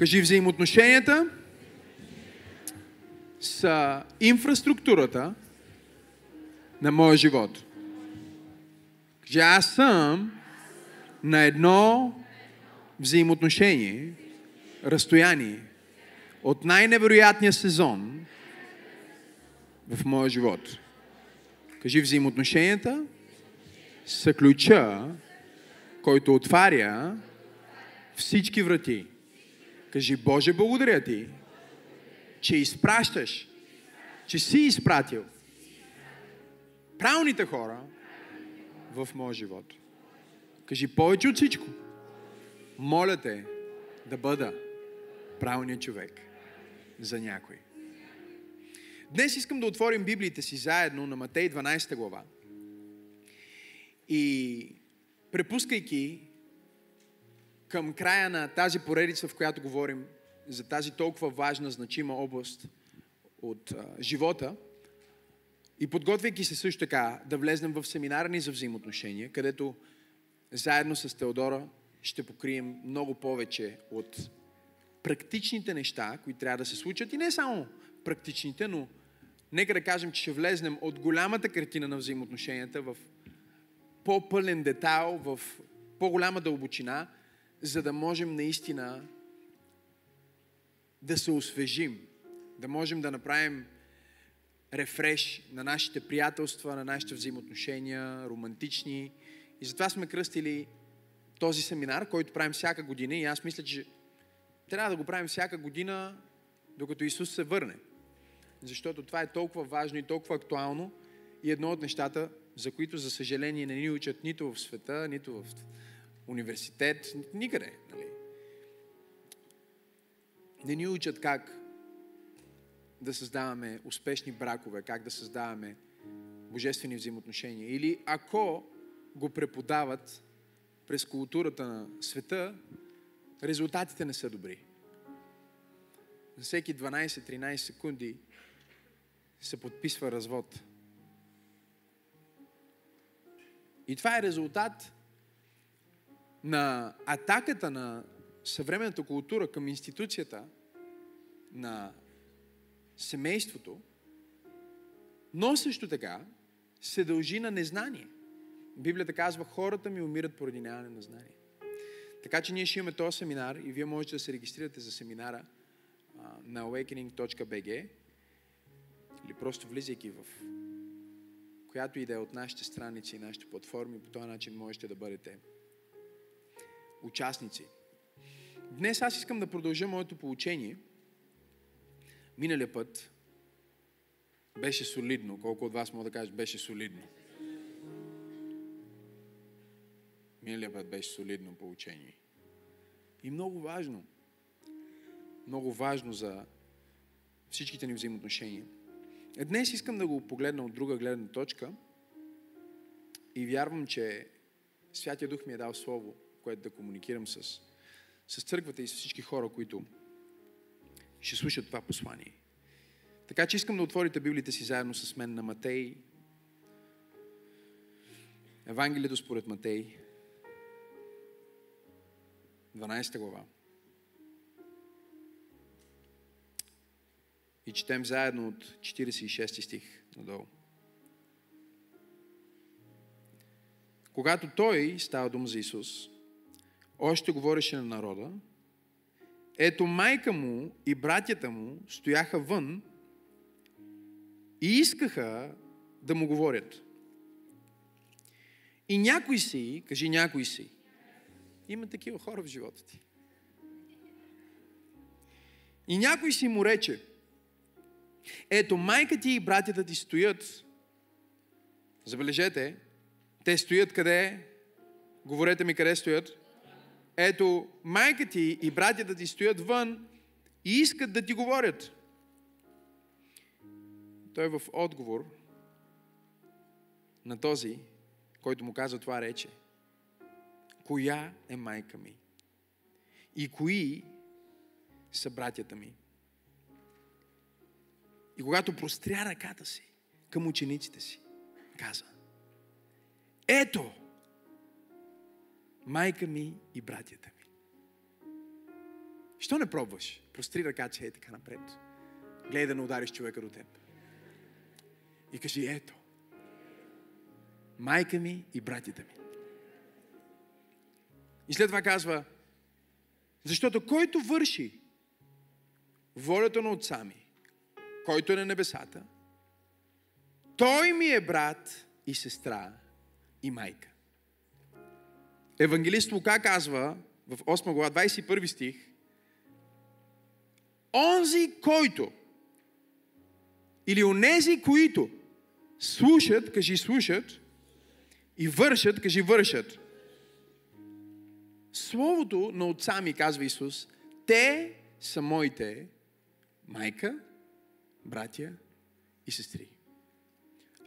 Кажи взаимоотношенията са инфраструктурата на моя живот. Кажи, аз съм на едно взаимоотношение, разстояние от най-невероятния сезон в моя живот. Кажи, взаимоотношенията са ключа, който отваря всички врати. Кажи, Боже, благодаря ти, че изпращаш, че си изпратил правилните хора в моя живот. Кажи повече от всичко. Моля те да бъда правилният човек за някой. Днес искам да отворим Библиите си заедно на Матей 12 глава. И препускайки към края на тази поредица, в която говорим за тази толкова важна, значима област от а, живота, и подготвяйки се също така да влезнем в семинара ни за взаимоотношения, където заедно с Теодора ще покрием много повече от практичните неща, които трябва да се случат. И не само практичните, но нека да кажем, че ще влезнем от голямата картина на взаимоотношенията в по-пълен детайл, в по-голяма дълбочина, за да можем наистина да се освежим, да можем да направим рефреш на нашите приятелства, на нашите взаимоотношения, романтични. И затова сме кръстили този семинар, който правим всяка година и аз мисля, че трябва да го правим всяка година, докато Исус се върне. Защото това е толкова важно и толкова актуално и едно от нещата, за които, за съжаление, не ни учат нито в света, нито в университет, никъде. Нали? Не ни учат как да създаваме успешни бракове, как да създаваме божествени взаимоотношения. Или ако го преподават през културата на света, резултатите не са добри. За всеки 12-13 секунди се подписва развод. И това е резултат на атаката на съвременната култура към институцията на семейството, но също така се дължи на незнание. Библията казва, хората ми умират поради нямане на знание. Така че ние ще имаме този семинар и вие можете да се регистрирате за семинара на awakening.bg или просто влизайки в която и да е от нашите страници и нашите платформи, по този начин можете да бъдете участници. Днес аз искам да продължа моето получение. Миналия път беше солидно. Колко от вас мога да кажат беше солидно? Миналия път беше солидно получение. И много важно. Много важно за всичките ни взаимоотношения. Е, днес искам да го погледна от друга гледна точка и вярвам, че Святия Дух ми е дал Слово, което да комуникирам с, с църквата и с всички хора, които ще слушат това послание. Така че искам да отворите Библията си заедно с мен на Матей. Евангелието според Матей. 12 глава. И четем заедно от 46 стих надолу. Когато той, става дума за Исус, още говореше на народа, ето майка му и братята му стояха вън и искаха да му говорят. И някой си, кажи някой си, има такива хора в живота ти. И някой си му рече, ето майка ти и братята ти стоят, забележете, те стоят къде? Говорете ми къде стоят. Ето, майка ти и братята ти стоят вън и искат да ти говорят. Той в отговор на този, който му каза това рече, коя е майка ми и кои са братята ми. И когато простря ръката си към учениците си, каза, ето, майка ми и братята ми. Що не пробваш? Простри ръка, че е така напред. Гледай да не удариш човека до теб. И кажи, ето, майка ми и братята ми. И след това казва, защото който върши волята на отца ми, който е на небесата, той ми е брат и сестра и майка. Евангелист Лука казва в 8 глава 21 стих, онзи, който или онези, които слушат, кажи слушат, и вършат, кажи вършат. Словото на отца ми, казва Исус, те са моите майка, братя и сестри.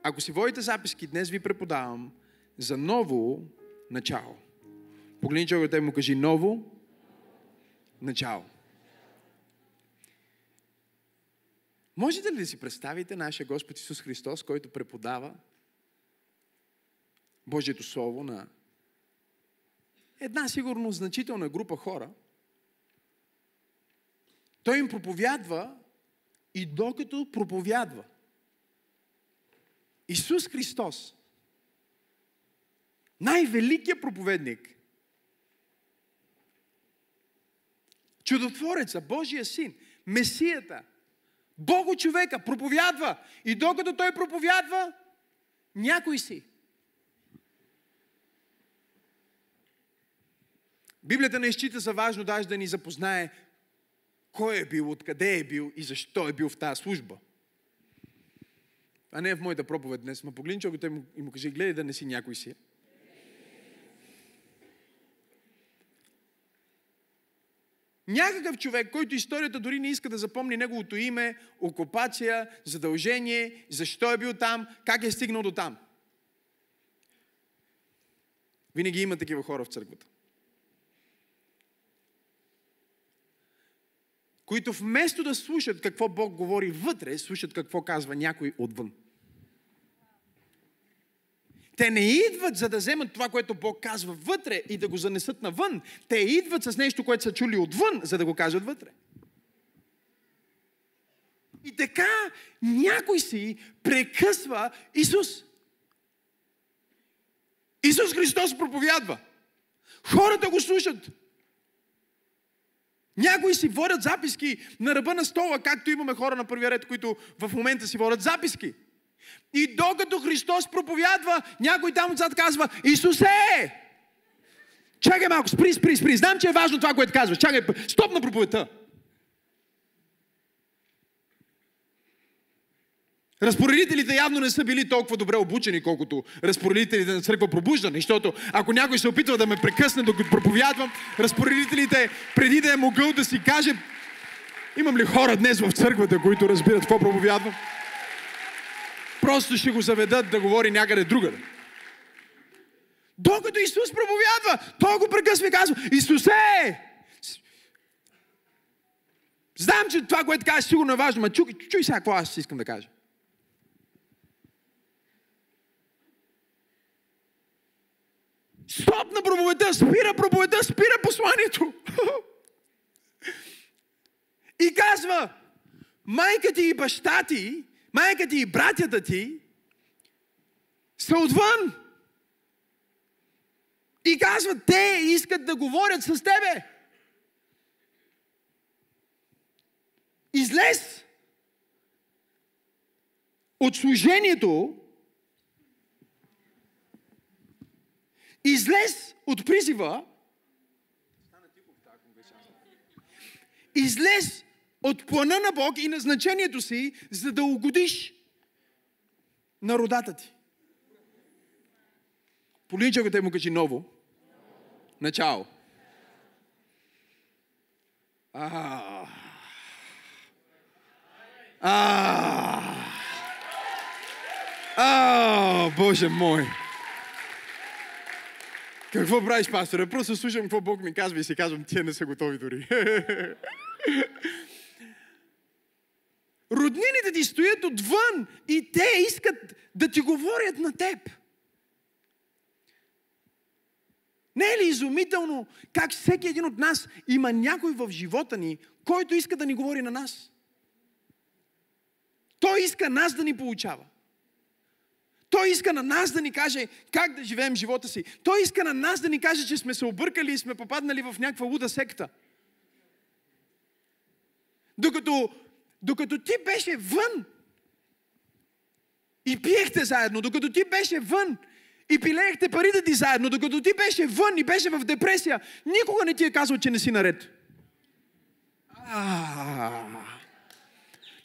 Ако си водите записки, днес ви преподавам за ново начало. Погледни човекът и му кажи ново начало. Можете ли да си представите нашия Господ Исус Христос, който преподава Божието Слово на една сигурно значителна група хора? Той им проповядва и докато проповядва. Исус Христос, най-великият проповедник, чудотвореца, Божия син, Месията, Бого човека проповядва. И докато той проповядва, някой си. Библията не изчита за важно даже да ни запознае кой е бил, откъде е бил и защо е бил в тази служба. А не е в моята проповед днес. Ма погледни човекът и му кажи, гледай да не си някой си. Някакъв човек, който историята дори не иска да запомни неговото име, окупация, задължение, защо е бил там, как е стигнал до там. Винаги има такива хора в църквата. Които вместо да слушат какво Бог говори вътре, слушат какво казва някой отвън. Те не идват за да вземат това, което Бог казва вътре и да го занесат навън. Те идват с нещо, което са чули отвън, за да го кажат вътре. И така някой си прекъсва Исус. Исус Христос проповядва. Хората го слушат. Някои си водят записки на ръба на стола, както имаме хора на първия ред, които в момента си водят записки. И докато Христос проповядва, някой там отзад казва, Исусе! Чакай малко, спри, спри, спри. Знам, че е важно това, което казваш. Чакай, стоп на проповедта. Разпоредителите явно не са били толкова добре обучени, колкото разпоредителите на църква пробуждане, защото ако някой се опитва да ме прекъсне докато проповядвам, разпоредителите преди да е могъл да си каже имам ли хора днес в църквата, които разбират какво проповядвам? Просто ще го заведат да говори някъде другаде. Докато Исус проповядва, той го прекъсва и казва, Исусе! Знам, че това, което кажеш, сигурно е важно, но чуй, чуй сега какво аз искам да кажа. Стоп на проповедта, спира проповедта, спира посланието. И казва, майка ти и баща ти майка ти и братята ти са отвън. И казват, те искат да говорят с тебе. Излез от служението, излез от призива, излез от плана на Бог и назначението си, за да угодиш на родата ти. Полинча, те му кажи ново. Начало. А. А. А, Боже мой! Какво правиш, пасторе? Просто слушам какво Бог ми казва и си казвам, тия не са готови дори. Роднините ти стоят отвън и те искат да ти говорят на теб. Не е ли изумително как всеки един от нас има някой в живота ни, който иска да ни говори на нас? Той иска нас да ни получава. Той иска на нас да ни каже как да живеем живота си. Той иска на нас да ни каже, че сме се объркали и сме попаднали в някаква луда секта. Докато, докато ти беше вън и пиехте заедно, докато ти беше вън и пилеехте парите ти заедно, докато ти беше вън и беше в депресия, никога не ти е казал, че не си наред.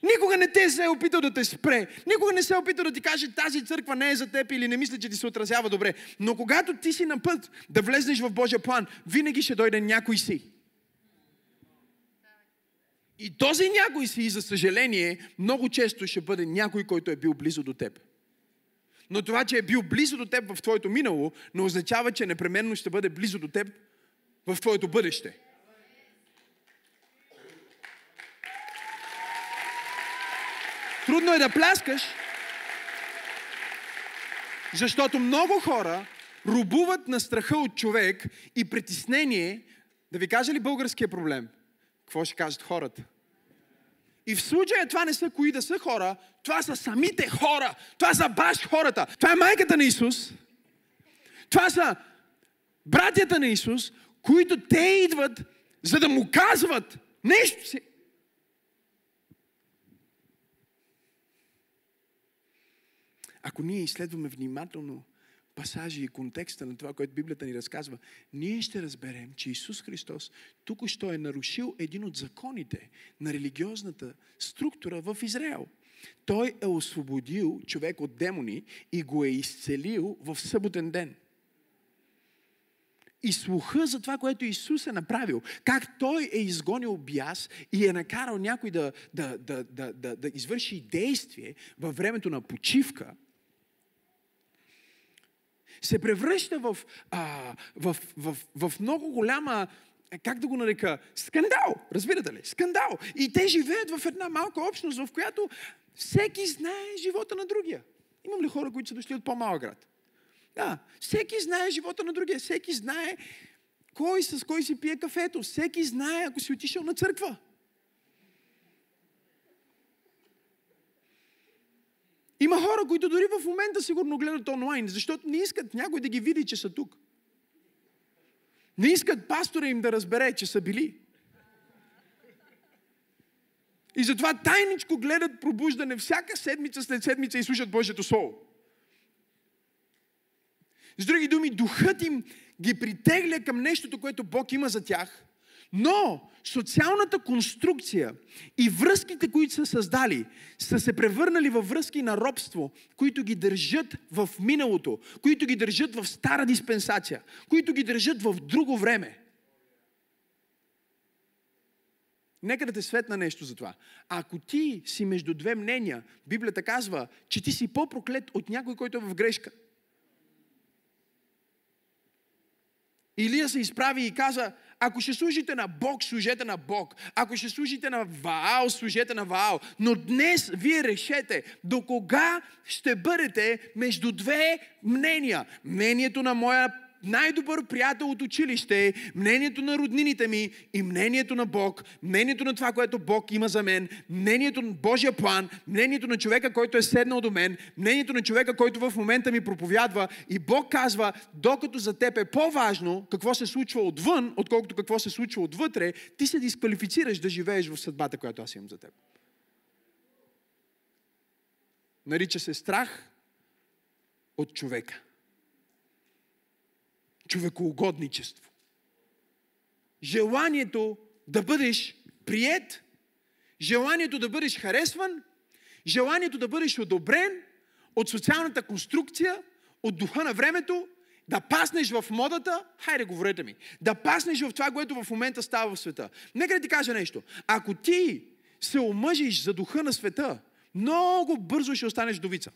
Никога не те се е опитал да те спре. Никога не се е опитал да ти каже тази църква не е за теб или не мисля, че ти се отразява добре. Но когато ти си на път да влезнеш в Божия план, винаги ще дойде някой си. И този някой си, за съжаление, много често ще бъде някой, който е бил близо до теб. Но това, че е бил близо до теб в твоето минало, не означава, че непременно ще бъде близо до теб в твоето бъдеще. Трудно е да пляскаш, защото много хора рубуват на страха от човек и притеснение. Да ви кажа ли българския проблем? Какво ще кажат хората? И в случая това не са кои да са хора, това са самите хора. Това са баш хората. Това е майката на Исус. Това са братята на Исус, които те идват, за да му казват нещо си. Ако ние изследваме внимателно пасажи и контекста на това, което Библията ни разказва, ние ще разберем, че Исус Христос тук що е нарушил един от законите на религиозната структура в Израел. Той е освободил човек от демони и го е изцелил в съботен ден. И слуха за това, което Исус е направил, как Той е изгонил бяс и е накарал някой да, да, да, да, да, да извърши действие във времето на почивка – се превръща в, а, в, в, в, в много голяма как да го нарека, скандал, разбирате ли? Скандал. И те живеят в една малка общност, в която всеки знае живота на другия. Имам ли хора, които са дошли от по-малък град? Да, всеки знае живота на другия, всеки знае кой с кой си пие кафето, всеки знае, ако си отишъл на църква. Има хора, които дори в момента сигурно гледат онлайн, защото не искат някой да ги види, че са тук. Не искат пастора им да разбере, че са били. И затова тайничко гледат пробуждане всяка седмица след седмица и слушат Божието Слово. С други думи, духът им ги притегля към нещото, което Бог има за тях – но социалната конструкция и връзките, които са създали, са се превърнали във връзки на робство, които ги държат в миналото, които ги държат в стара диспенсация, които ги държат в друго време. Нека да те светна нещо за това. Ако ти си между две мнения, Библията казва, че ти си по-проклет от някой, който е в грешка. Илия се изправи и каза, ако ще служите на Бог, служете на Бог. Ако ще служите на Ваал, служете на Ваал. Но днес вие решете до кога ще бъдете между две мнения. Мнението на моя най-добър приятел от училище, мнението на роднините ми и мнението на Бог, мнението на това, което Бог има за мен, мнението на Божия план, мнението на човека, който е седнал до мен, мнението на човека, който в момента ми проповядва. И Бог казва, докато за теб е по-важно какво се случва отвън, отколкото какво се случва отвътре, ти се дисквалифицираш да живееш в съдбата, която аз имам за теб. Нарича се страх от човека човекоугодничество. Желанието да бъдеш прият, желанието да бъдеш харесван, желанието да бъдеш одобрен от социалната конструкция, от духа на времето, да паснеш в модата, хайде говорете ми, да паснеш в това, което в момента става в света. Нека да ти кажа нещо. Ако ти се омъжиш за духа на света, много бързо ще останеш довица.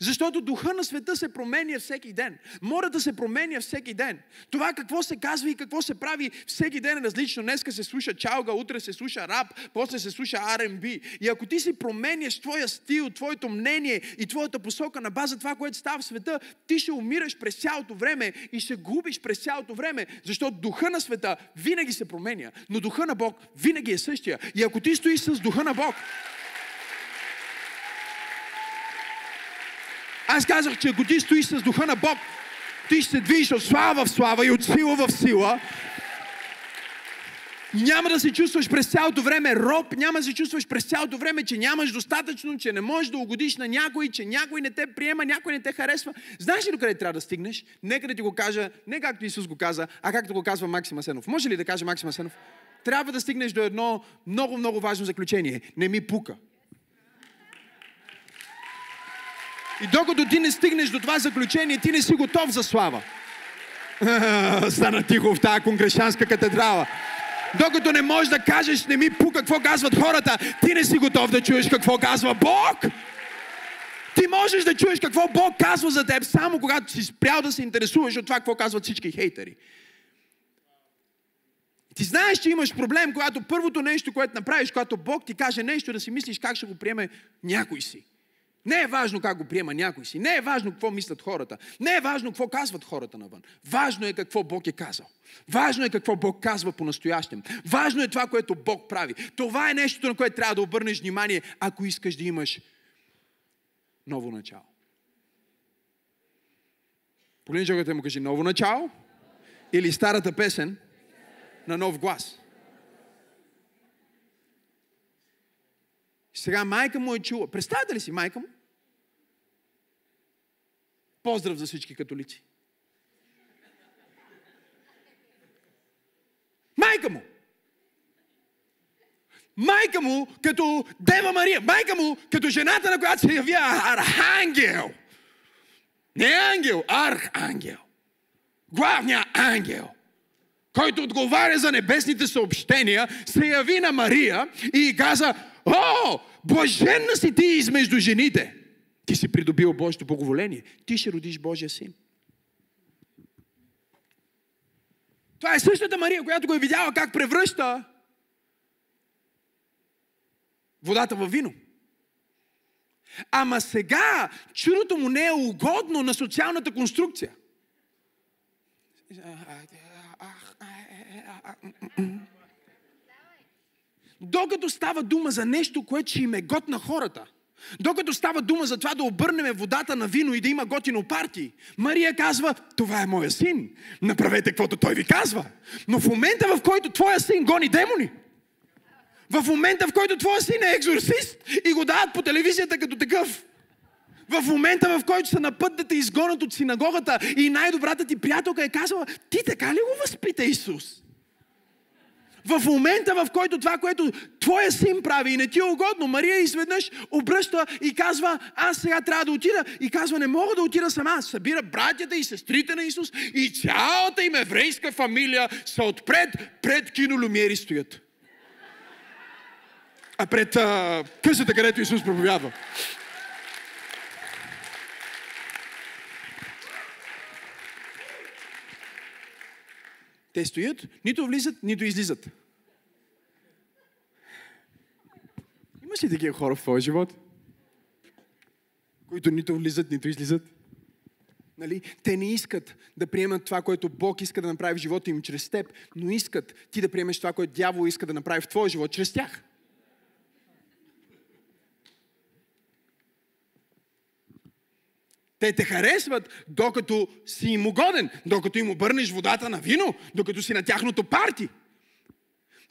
Защото духа на света се променя всеки ден. Мората се променя всеки ден. Това какво се казва и какво се прави всеки ден е различно. Днеска се слуша чалга, утре се слуша рап, после се слуша R&B. И ако ти си променяш твоя стил, твоето мнение и твоята посока на база това, което става в света, ти ще умираш през цялото време и ще губиш през цялото време. Защото духа на света винаги се променя, но духа на Бог винаги е същия. И ако ти стоиш с духа на Бог, Аз казах, че ти стоиш с духа на Бог, ти ще се движиш от слава в слава и от сила в сила. Няма да се чувстваш през цялото време роб, няма да се чувстваш през цялото време, че нямаш достатъчно, че не можеш да угодиш на някой, че някой не те приема, някой не те харесва. Знаеш ли до къде трябва да стигнеш? Нека да ти го кажа, не както Исус го каза, а както го казва Максим Асенов. Може ли да каже Максим Асенов? Трябва да стигнеш до едно много, много важно заключение. Не ми пука. И докато ти не стигнеш до това заключение, ти не си готов за слава. Стана тихо в тази конгрешанска катедрала. Докато не можеш да кажеш, не ми пука какво казват хората, ти не си готов да чуеш какво казва Бог. Ти можеш да чуеш какво Бог казва за теб, само когато си спрял да се интересуваш от това, какво казват всички хейтери. Ти знаеш, че имаш проблем, когато първото нещо, което направиш, когато Бог ти каже нещо, да си мислиш как ще го приеме някой си. Не е важно как го приема някой си. Не е важно какво мислят хората. Не е важно какво казват хората навън. Важно е какво Бог е казал. Важно е какво Бог казва по-настоящем. Важно е това, което Бог прави. Това е нещото, на което трябва да обърнеш внимание, ако искаш да имаш ново начало. Погледни човекът му кажи ново начало или старата песен на нов глас. Сега майка му е чула. Представете ли си майка му? Поздрав за всички католици. Майка му. Майка му като Дева Мария. Майка му като жената, на която се явя архангел. Не ангел, архангел. Главният ангел който отговаря за небесните съобщения, се яви на Мария и каза, О, блаженна си ти измежду жените. Ти си придобил Божието благоволение. Ти ще родиш Божия син. Това е същата Мария, която го е видяла как превръща водата в вино. Ама сега чудото му не е угодно на социалната конструкция. Докато става дума за нещо, което ще им е год на хората, докато става дума за това да обърнем водата на вино и да има готино парти, Мария казва, това е моя син, направете каквото той ви казва. Но в момента, в който твоя син гони демони, в момента, в който твоя син е екзорцист и го дават по телевизията като такъв, в момента, в който са на път да те изгонят от синагогата и най-добрата ти приятелка е казала, ти така ли го възпита Исус? В момента, в който това, което твоя син прави и не ти е угодно, Мария изведнъж обръща и казва, аз сега трябва да отида. И казва, не мога да отида сама. Събира братята и сестрите на Исус и цялата им еврейска фамилия са отпред, пред кинолюмиери стоят. А пред а, късата, където Исус проповядва. Те стоят, нито влизат, нито излизат. Имаш ли такива хора в твоя живот? Които нито влизат, нито излизат? Нали? Те не искат да приемат това, което Бог иска да направи в живота им чрез теб, но искат ти да приемеш това, което дявол иска да направи в твоя живот чрез тях. Те те харесват, докато си им угоден, докато им обърнеш водата на вино, докато си на тяхното парти.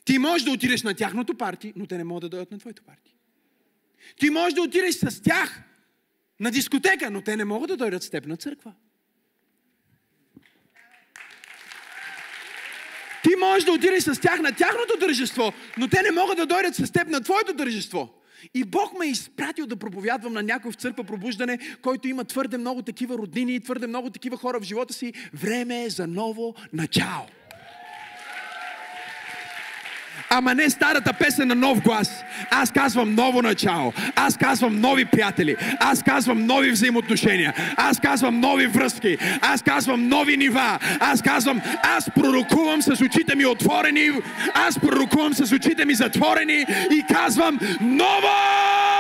Ти можеш да отидеш на тяхното парти, но те не могат да дойдат на твоето парти. Ти можеш да отидеш с тях на дискотека, но те не могат да дойдат с теб на църква. Ти можеш да отидеш с тях на тяхното тържество, но те не могат да дойдат с теб на твоето тържество. И Бог ме е изпратил да проповядвам на някой в църква пробуждане, който има твърде много такива роднини и твърде много такива хора в живота си. Време е за ново начало. Ама не старата песен на нов глас. Аз казвам ново начало. Аз казвам нови приятели. Аз казвам нови взаимоотношения. Аз казвам нови връзки. Аз казвам нови нива. Аз казвам, аз пророкувам с очите ми отворени. Аз пророкувам с очите ми затворени и казвам ново!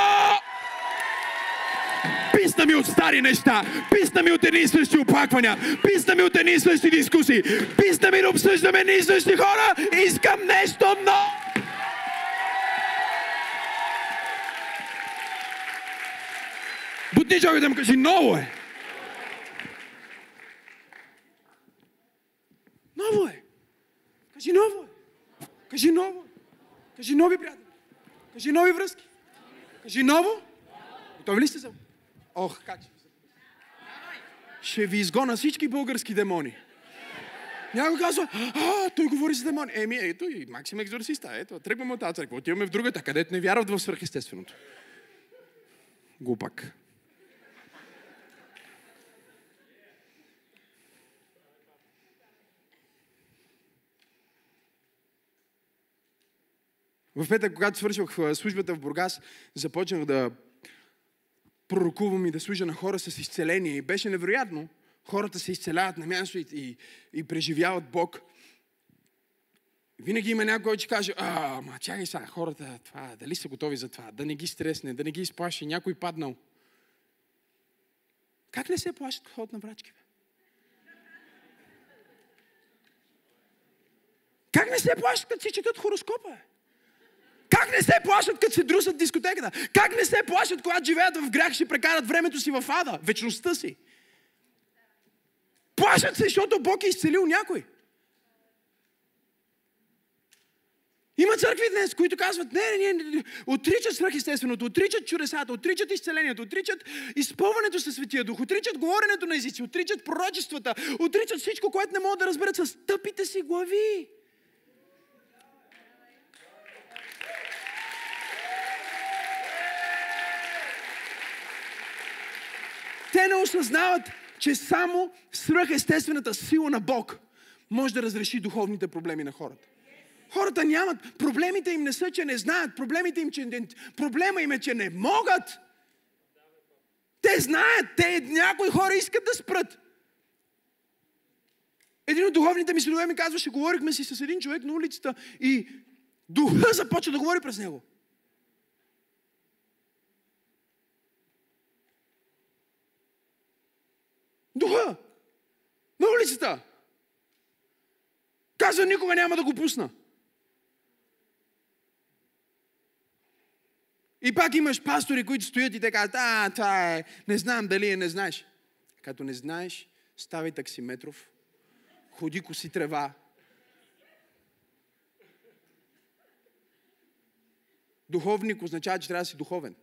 Писна ми от стари неща, писна ми от едни и същи оплаквания, писна ми от едни и същи дискусии, писна ми да обсъждаме едни и същи хора, искам нещо ново! Бутни човек да му кажи, ново е! Ново е! Кажи ново е! Кажи ново! Кажи нови приятели! Кажи нови връзки! Кажи ново! Готови ли сте за? Ох, как ще ви Ще ви изгона всички български демони. Някой казва, а, той говори за демони. Еми, ето и Максим екзорсиста. Ето, тръгваме от тази църква. Отиваме в другата, където не вярват в свърхестественото. Глупак. В петък, когато свършвах службата в Бургас, започнах да пророкувам и да служа на хора с изцеление. И беше невероятно. Хората се изцеляват на място и, и, и преживяват Бог. Винаги има някой, който ще каже, а, ма чакай сега, хората, това, дали са готови за това, да не ги стресне, да не ги изплаши, някой паднал. Как не се плашат хората на брачки? Бе? Как не се плашат, като си четат хороскопа? Как не се плашат, като се друсат дискотеката? Как не се плашат, когато живеят в грях, ще прекарат времето си в ада, вечността си? Плашат се, защото Бог е изцелил някой. Има църкви днес, които казват, не, не, не, не, отричат свръхестественото, отричат чудесата, отричат изцелението, отричат изпълването със Светия Дух, отричат говоренето на езици, отричат пророчествата, отричат всичко, което не могат да разберат с тъпите си глави. Те не осъзнават, че само свръхестествената сила на Бог може да разреши духовните проблеми на хората. Хората нямат, проблемите им не са, че не знаят, проблемите им, че проблема им е, че не могат. Те знаят, те някои хора искат да спрат. Един от духовните ми синове ми казваше, говорихме си с един човек на улицата и духа започва да говори през него. Духа! На улицата! Казва, никога няма да го пусна. И пак имаш пастори, които стоят и те казват, а, това е, не знам дали е, не знаеш. Като не знаеш, ставай таксиметров, ходи коси трева. Духовник означава, че трябва да си духовен.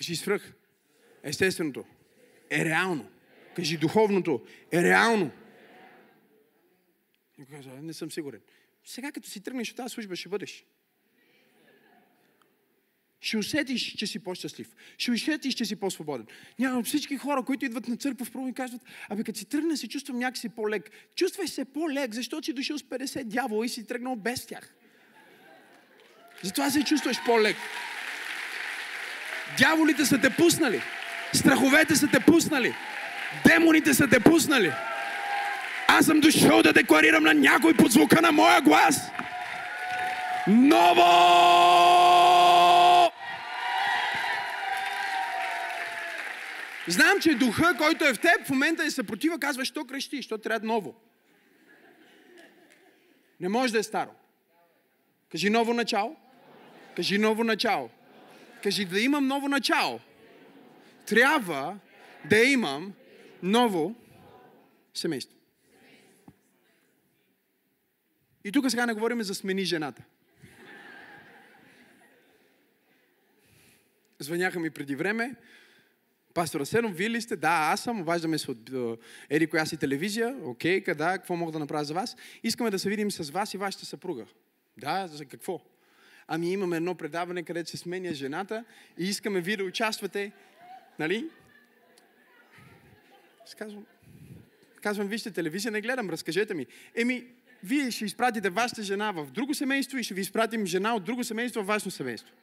Кажи свръх. Естественото е реално. Кажи духовното е реално. И казва, не съм сигурен. Сега като си тръгнеш от тази служба, ще бъдеш. Ще усетиш, че си по-щастлив. Ще усетиш, че си по-свободен. Няма всички хора, които идват на църква в и казват, абе като си тръгна, се чувствам някакси по-лек. Чувствай се по-лек, защото си дошъл с 50 дявола и си тръгнал без тях. Затова се чувстваш по-лек. Дяволите са те пуснали. Страховете са те пуснали. Демоните са те пуснали. Аз съм дошъл да декларирам на някой под звука на моя глас. Ново! Знам, че духа, който е в теб, в момента е съпротива, казва, що крещи, що трябва ново. Не може да е старо. Кажи ново начало. Кажи ново начало. Кажи да имам ново начало. Трябва да имам ново семейство. И тук сега не говорим за смени жената. Звъняха ми преди време. Пастор Асенов, вие ли сте? Да, аз съм. Обаждаме се от еди коя си телевизия. Окей, къда? Какво мога да направя за вас? Искаме да се видим с вас и вашата съпруга. Да, за какво? Ами имаме едно предаване, където се сменя жената и искаме вие да участвате. Нали? Сказвам, Казвам, вижте, телевизия не гледам, разкажете ми. Еми, вие ще изпратите вашата жена в друго семейство и ще ви изпратим жена от друго семейство в вашето семейство.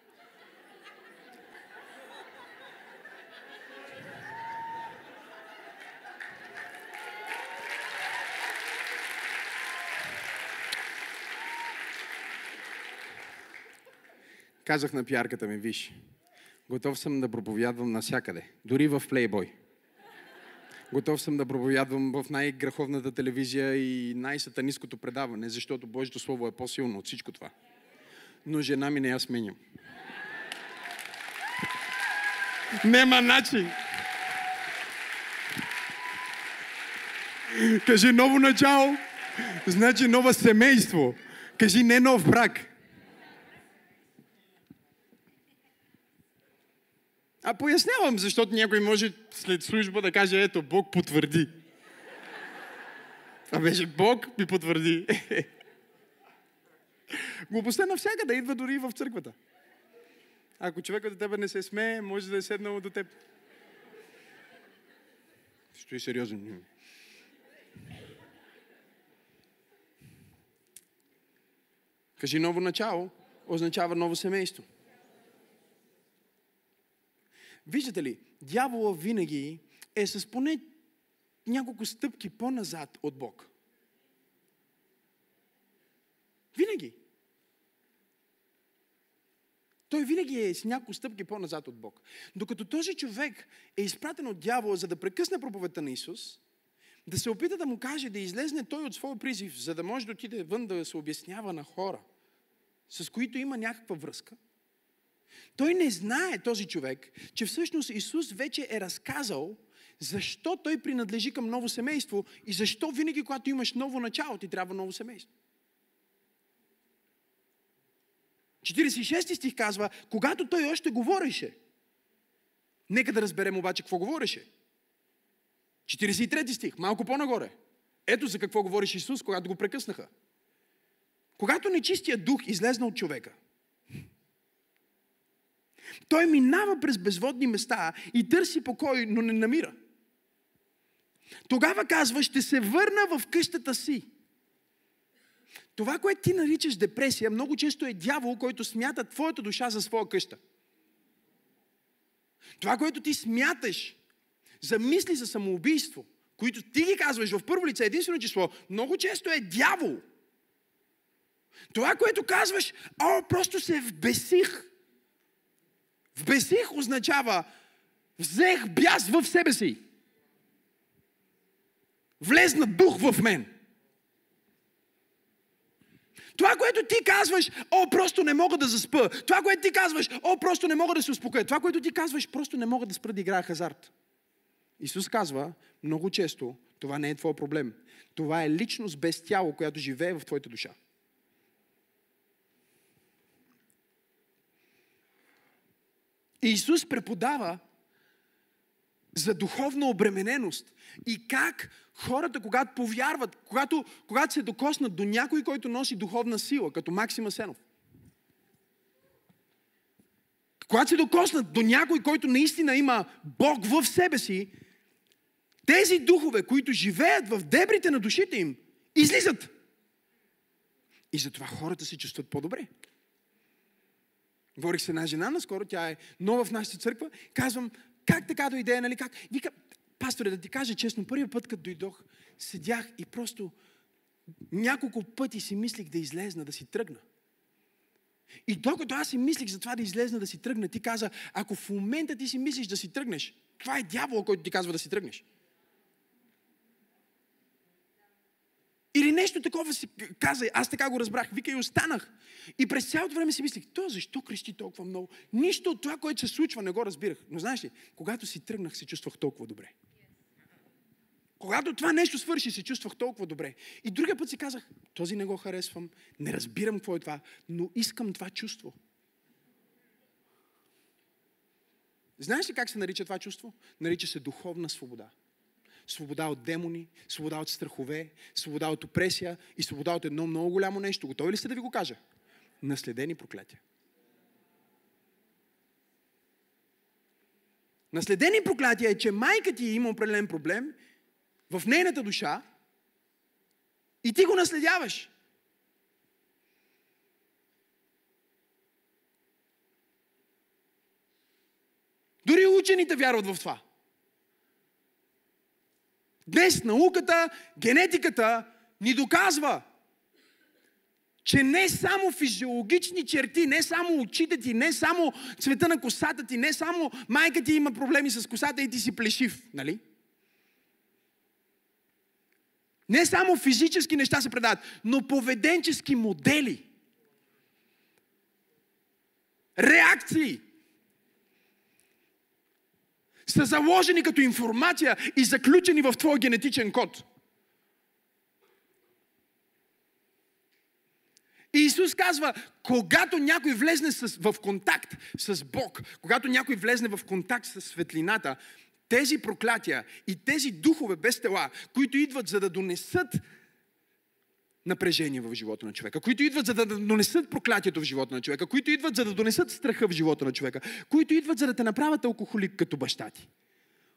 Казах на пиарката ми, виж, готов съм да проповядвам навсякъде, дори в Плейбой. Готов съм да проповядвам в най-греховната телевизия и най-сатанистското предаване, защото Божието Слово е по-силно от всичко това. Но жена ми не я сменям. Нема начин. Кажи ново начало, значи ново семейство. Кажи не нов брак. А пояснявам, защото някой може след служба да каже, ето, Бог потвърди. А беше Бог ми потвърди. Глупостта навсякъде идва дори в църквата. Ако човекът до тебе не се смее, може да е седнал до теб. Стои сериозен. Кажи ново начало, означава ново семейство. Виждате ли, дявола винаги е с поне няколко стъпки по-назад от Бог. Винаги. Той винаги е с няколко стъпки по-назад от Бог. Докато този човек е изпратен от дявола, за да прекъсне проповедта на Исус, да се опита да му каже да излезне той от своя призив, за да може да отиде вън да се обяснява на хора, с които има някаква връзка – той не знае, този човек, че всъщност Исус вече е разказал защо той принадлежи към ново семейство и защо винаги, когато имаш ново начало, ти трябва ново семейство. 46 стих казва, когато той още говореше. Нека да разберем обаче какво говореше. 43 стих, малко по-нагоре. Ето за какво говориш Исус, когато го прекъснаха. Когато нечистия дух излезна от човека – той минава през безводни места и търси покой, но не намира. Тогава казва, ще се върна в къщата си. Това, което ти наричаш депресия, много често е дявол, който смята твоята душа за своя къща. Това, което ти смяташ за мисли за самоубийство, които ти ги казваш в първо лице, единствено число, много често е дявол. Това, което казваш, о, просто се вбесих. Вбесих означава взех бяс в себе си. Влезна дух в мен. Това, което ти казваш, о, просто не мога да заспа. Това, което ти казваш, о, просто не мога да се успокоя. Това, което ти казваш, просто не мога да спра да играя хазарт. Исус казва много често, това не е твой проблем. Това е личност без тяло, която живее в твоята душа. И Исус преподава за духовна обремененост и как хората, когато повярват, когато, когато се докоснат до някой, който носи духовна сила, като Максима Сенов, когато се докоснат до някой, който наистина има Бог в себе си, тези духове, които живеят в дебрите на душите им, излизат. И затова хората се чувстват по-добре. Говорих с една жена наскоро, тя е нова в нашата църква. Казвам, как така дойде, нали как? Вика, пасторе, да ти кажа честно, първият път, като дойдох, седях и просто няколко пъти си мислих да излезна, да си тръгна. И докато аз си мислих за това да излезна, да си тръгна, ти каза, ако в момента ти си мислиш да си тръгнеш, това е дявол, който ти казва да си тръгнеш. Или нещо такова си каза, аз така го разбрах, вика и останах. И през цялото време си мислих, то защо крещи толкова много? Нищо от това, което се случва, не го разбирах. Но знаеш ли, когато си тръгнах, се чувствах толкова добре. Когато това нещо свърши, се чувствах толкова добре. И другия път си казах, този не го харесвам, не разбирам какво е това, но искам това чувство. Знаеш ли как се нарича това чувство? Нарича се духовна свобода свобода от демони, свобода от страхове, свобода от опресия и свобода от едно много голямо нещо. Готови ли сте да ви го кажа? Наследени проклятия. Наследени проклятия е, че майка ти има определен проблем в нейната душа и ти го наследяваш. Дори учените вярват в това. Днес науката, генетиката ни доказва, че не само физиологични черти, не само очите ти, не само цвета на косата ти, не само майка ти има проблеми с косата и ти си плешив, нали? Не само физически неща се предават, но поведенчески модели. Реакции са заложени като информация и заключени в твой генетичен код. И Исус казва, когато някой влезне с, в контакт с Бог, когато някой влезне в контакт с светлината, тези проклятия и тези духове без тела, които идват за да донесат напрежение в живота на човека, които идват за да донесат проклятието в живота на човека, които идват за да донесат страха в живота на човека, които идват за да те направят алкохолик като баща ти,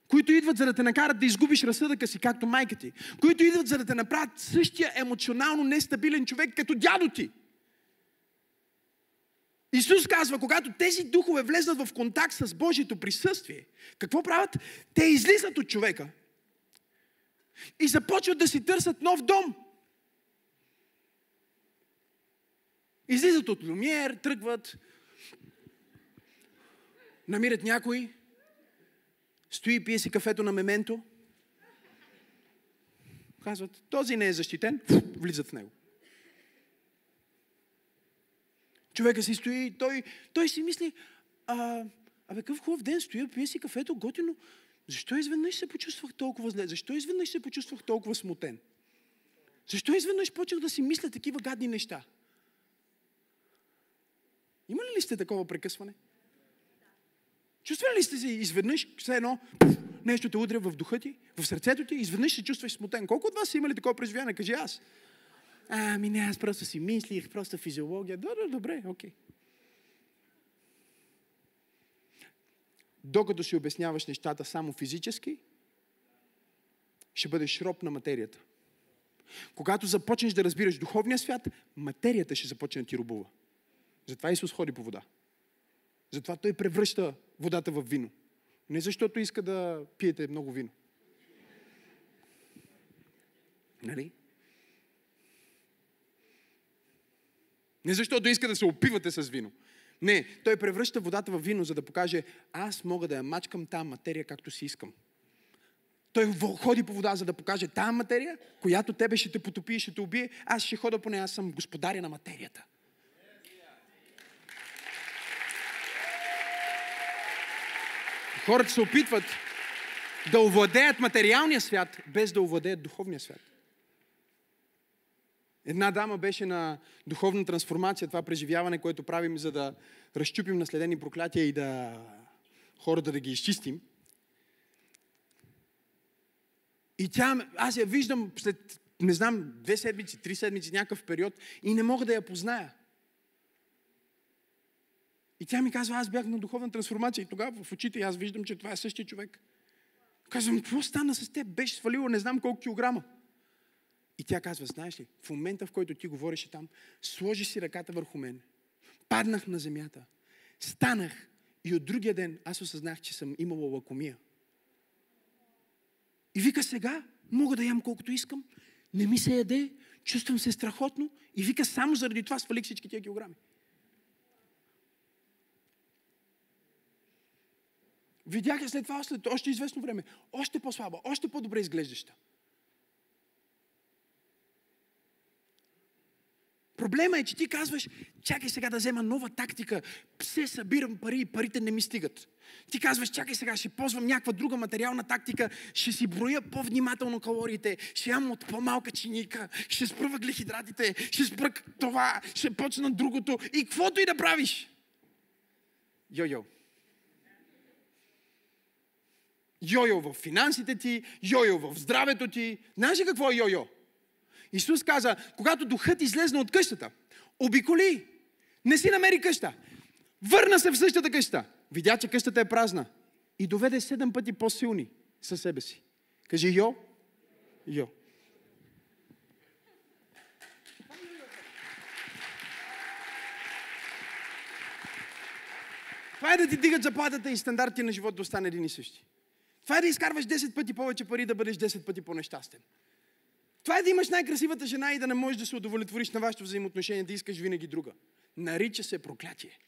които идват за да те накарат да изгубиш разсъдъка си, както майка ти, които идват за да те направят същия емоционално нестабилен човек като дядо ти. Исус казва, когато тези духове влезнат в контакт с Божието присъствие, какво правят? Те излизат от човека и започват да си търсят нов дом. Излизат от Люмиер, тръгват, намират някой, стои и пие си кафето на мементо. Казват, този не е защитен, влизат в него. Човека си стои, той, той си мисли, а, абе какъв хубав ден, стоя, пие си кафето, готино. Защо изведнъж се почувствах толкова зле? Защо изведнъж се почувствах толкова смутен? Защо изведнъж почнах да си мисля такива гадни неща? Имали ли сте такова прекъсване? Чувствали ли сте се изведнъж, все едно, нещо те удря в духа ти, в сърцето ти, изведнъж се чувстваш смутен? Колко от вас са имали такова преживяване? Кажи аз. Ами не, аз просто си мислих, просто физиология. Добре, добре, окей. Докато си обясняваш нещата само физически, ще бъдеш роб на материята. Когато започнеш да разбираш духовния свят, материята ще започне да ти рубува. Затова Исус ходи по вода. Затова Той превръща водата в вино. Не защото иска да пиете много вино. Нали? Не защото иска да се опивате с вино. Не, той превръща водата в вино, за да покаже, аз мога да я мачкам тази материя както си искам. Той ходи по вода, за да покаже тази материя, която тебе ще те потопи и ще те убие, аз ще хода по нея, аз съм господаря на материята. Хората се опитват да овладеят материалния свят, без да овладеят духовния свят. Една дама беше на духовна трансформация, това преживяване, което правим, за да разчупим наследени проклятия и да хората да ги изчистим. И тя, аз я виждам след, не знам, две седмици, три седмици, някакъв период и не мога да я позная. И тя ми казва, аз бях на духовна трансформация и тогава в очите аз виждам, че това е същия човек. Казвам, какво стана с теб? Беше свалило не знам колко килограма. И тя казва, знаеш ли, в момента, в който ти говореше там, сложи си ръката върху мен. Паднах на земята. Станах. И от другия ден аз осъзнах, че съм имала лакомия. И вика сега, мога да ям колкото искам, не ми се яде, чувствам се страхотно. И вика, само заради това свалих всички тия килограми. Видях я след това, след още известно време, още по-слаба, още по-добре изглеждаща. Проблема е, че ти казваш, чакай сега да взема нова тактика, все събирам пари и парите не ми стигат. Ти казваш, чакай сега, ще ползвам някаква друга материална тактика, ще си броя по-внимателно калориите, ще ям от по-малка чиника, ще спра въглехидратите, ще спра това, ще почна другото и каквото и да правиш. Йо-йо. Йо-йо в финансите ти, йо-йо в здравето ти. Знаеш ли какво е йо-йо? Исус каза, когато духът излезна от къщата, обиколи, не си намери къща. Върна се в същата къща. Видя, че къщата е празна. И доведе седем пъти по-силни със себе си. Кажи, йо, Йо. Това е да ти дигат заплатата и стандарти на живот да остане един и същи. Това е да изкарваш 10 пъти повече пари, да бъдеш 10 пъти по-нещастен. Това е да имаш най-красивата жена и да не можеш да се удовлетвориш на вашето взаимоотношение, да искаш винаги друга. Нарича се проклятие.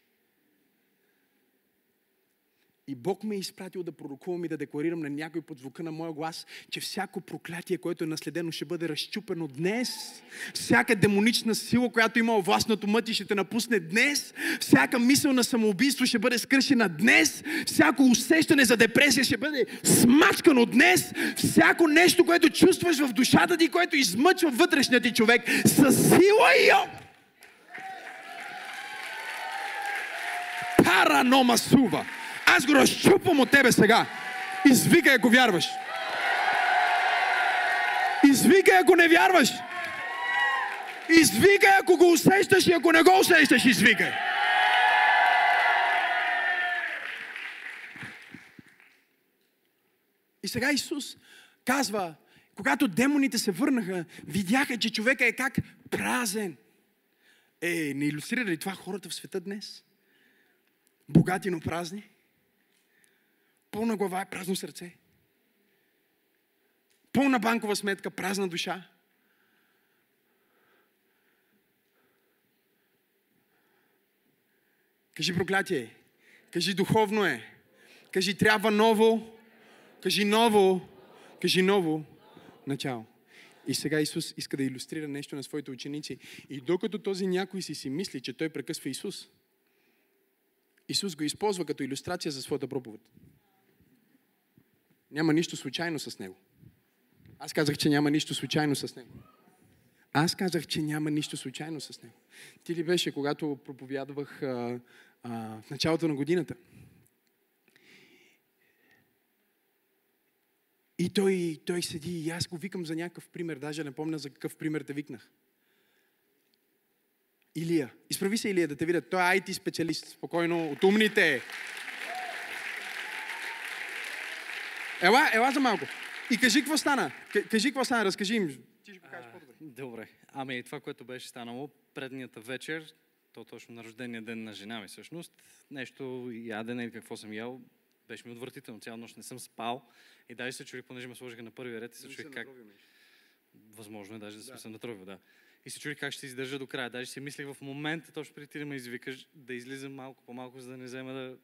И Бог ме е изпратил да пророкувам и да декларирам на някой под звука на моя глас, че всяко проклятие, което е наследено, ще бъде разчупено днес. Всяка демонична сила, която има власт над ума ти, ще те напусне днес. Всяка мисъл на самоубийство ще бъде скършена днес. Всяко усещане за депресия ще бъде смачкано днес. Всяко нещо, което чувстваш в душата ти, което измъчва вътрешния ти човек, със сила и Паранома сува. Аз го разчупвам от тебе сега. Извикай, ако вярваш. Извикай, ако не вярваш. Извикай, ако го усещаш и ако не го усещаш, извикай. И сега Исус казва, когато демоните се върнаха, видяха, че човека е как празен. Е, не иллюстрира ли това хората в света днес? Богати, но празни? Пълна глава е празно сърце. Пълна банкова сметка, празна душа. Кажи проклятие. Кажи духовно е. Кажи трябва ново. Кажи ново. Кажи ново начало. И сега Исус иска да иллюстрира нещо на своите ученици. И докато този някой си си мисли, че той прекъсва Исус, Исус го използва като иллюстрация за своята проповед. Няма нищо случайно с него. Аз казах, че няма нищо случайно с него. Аз казах, че няма нищо случайно с него. Ти ли беше, когато проповядвах а, а, в началото на годината? И той, той седи и аз го викам за някакъв пример, даже не помня за какъв пример те викнах. Илия. Изправи се, Илия, да те видят. Той е IT специалист. Спокойно, от умните. Ела, ела за малко. И кажи какво стана. Кажи какво стана, разкажи им. Ти ще го кажеш по-добре. Добре. Ами това, което беше станало преднията вечер, то точно на рождения ден на жена ми всъщност, нещо ядене или какво съм ял, беше ми отвратително. Цяла нощ не съм спал. И даже се чури, понеже ме сложиха на първия ред и се чури как... Възможно е даже да, да. съм натровил, да. И се чури как ще издържа до края. Даже си мислих в момента, точно преди ти да ме извикаш, да излизам малко по-малко, за да не взема да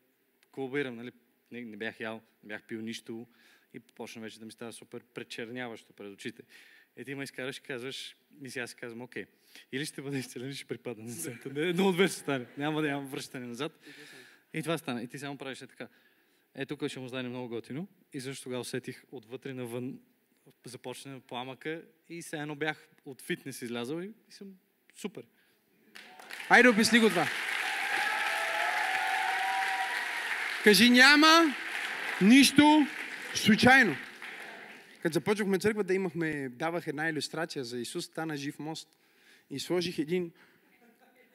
колабирам. Нали? Не, не бях ял, не бях пил нищо и почна вече да ми става супер пречерняващо пред очите. И ти ме изкараш и казваш, и сега си казвам, окей, или ще бъде изцелен, ще припадна на. Не, едно от две ще стане. Няма да няма връщане назад. И това стана. И ти само правиш така. Е, тук ще му стане много готино. И също тогава усетих отвътре навън започна пламъка и се едно бях от фитнес излязъл и, съм супер. Айде, обясни го това. Кажи, няма нищо случайно. Като започнахме църква да имахме, давах една иллюстрация за Исус, стана жив мост. И сложих един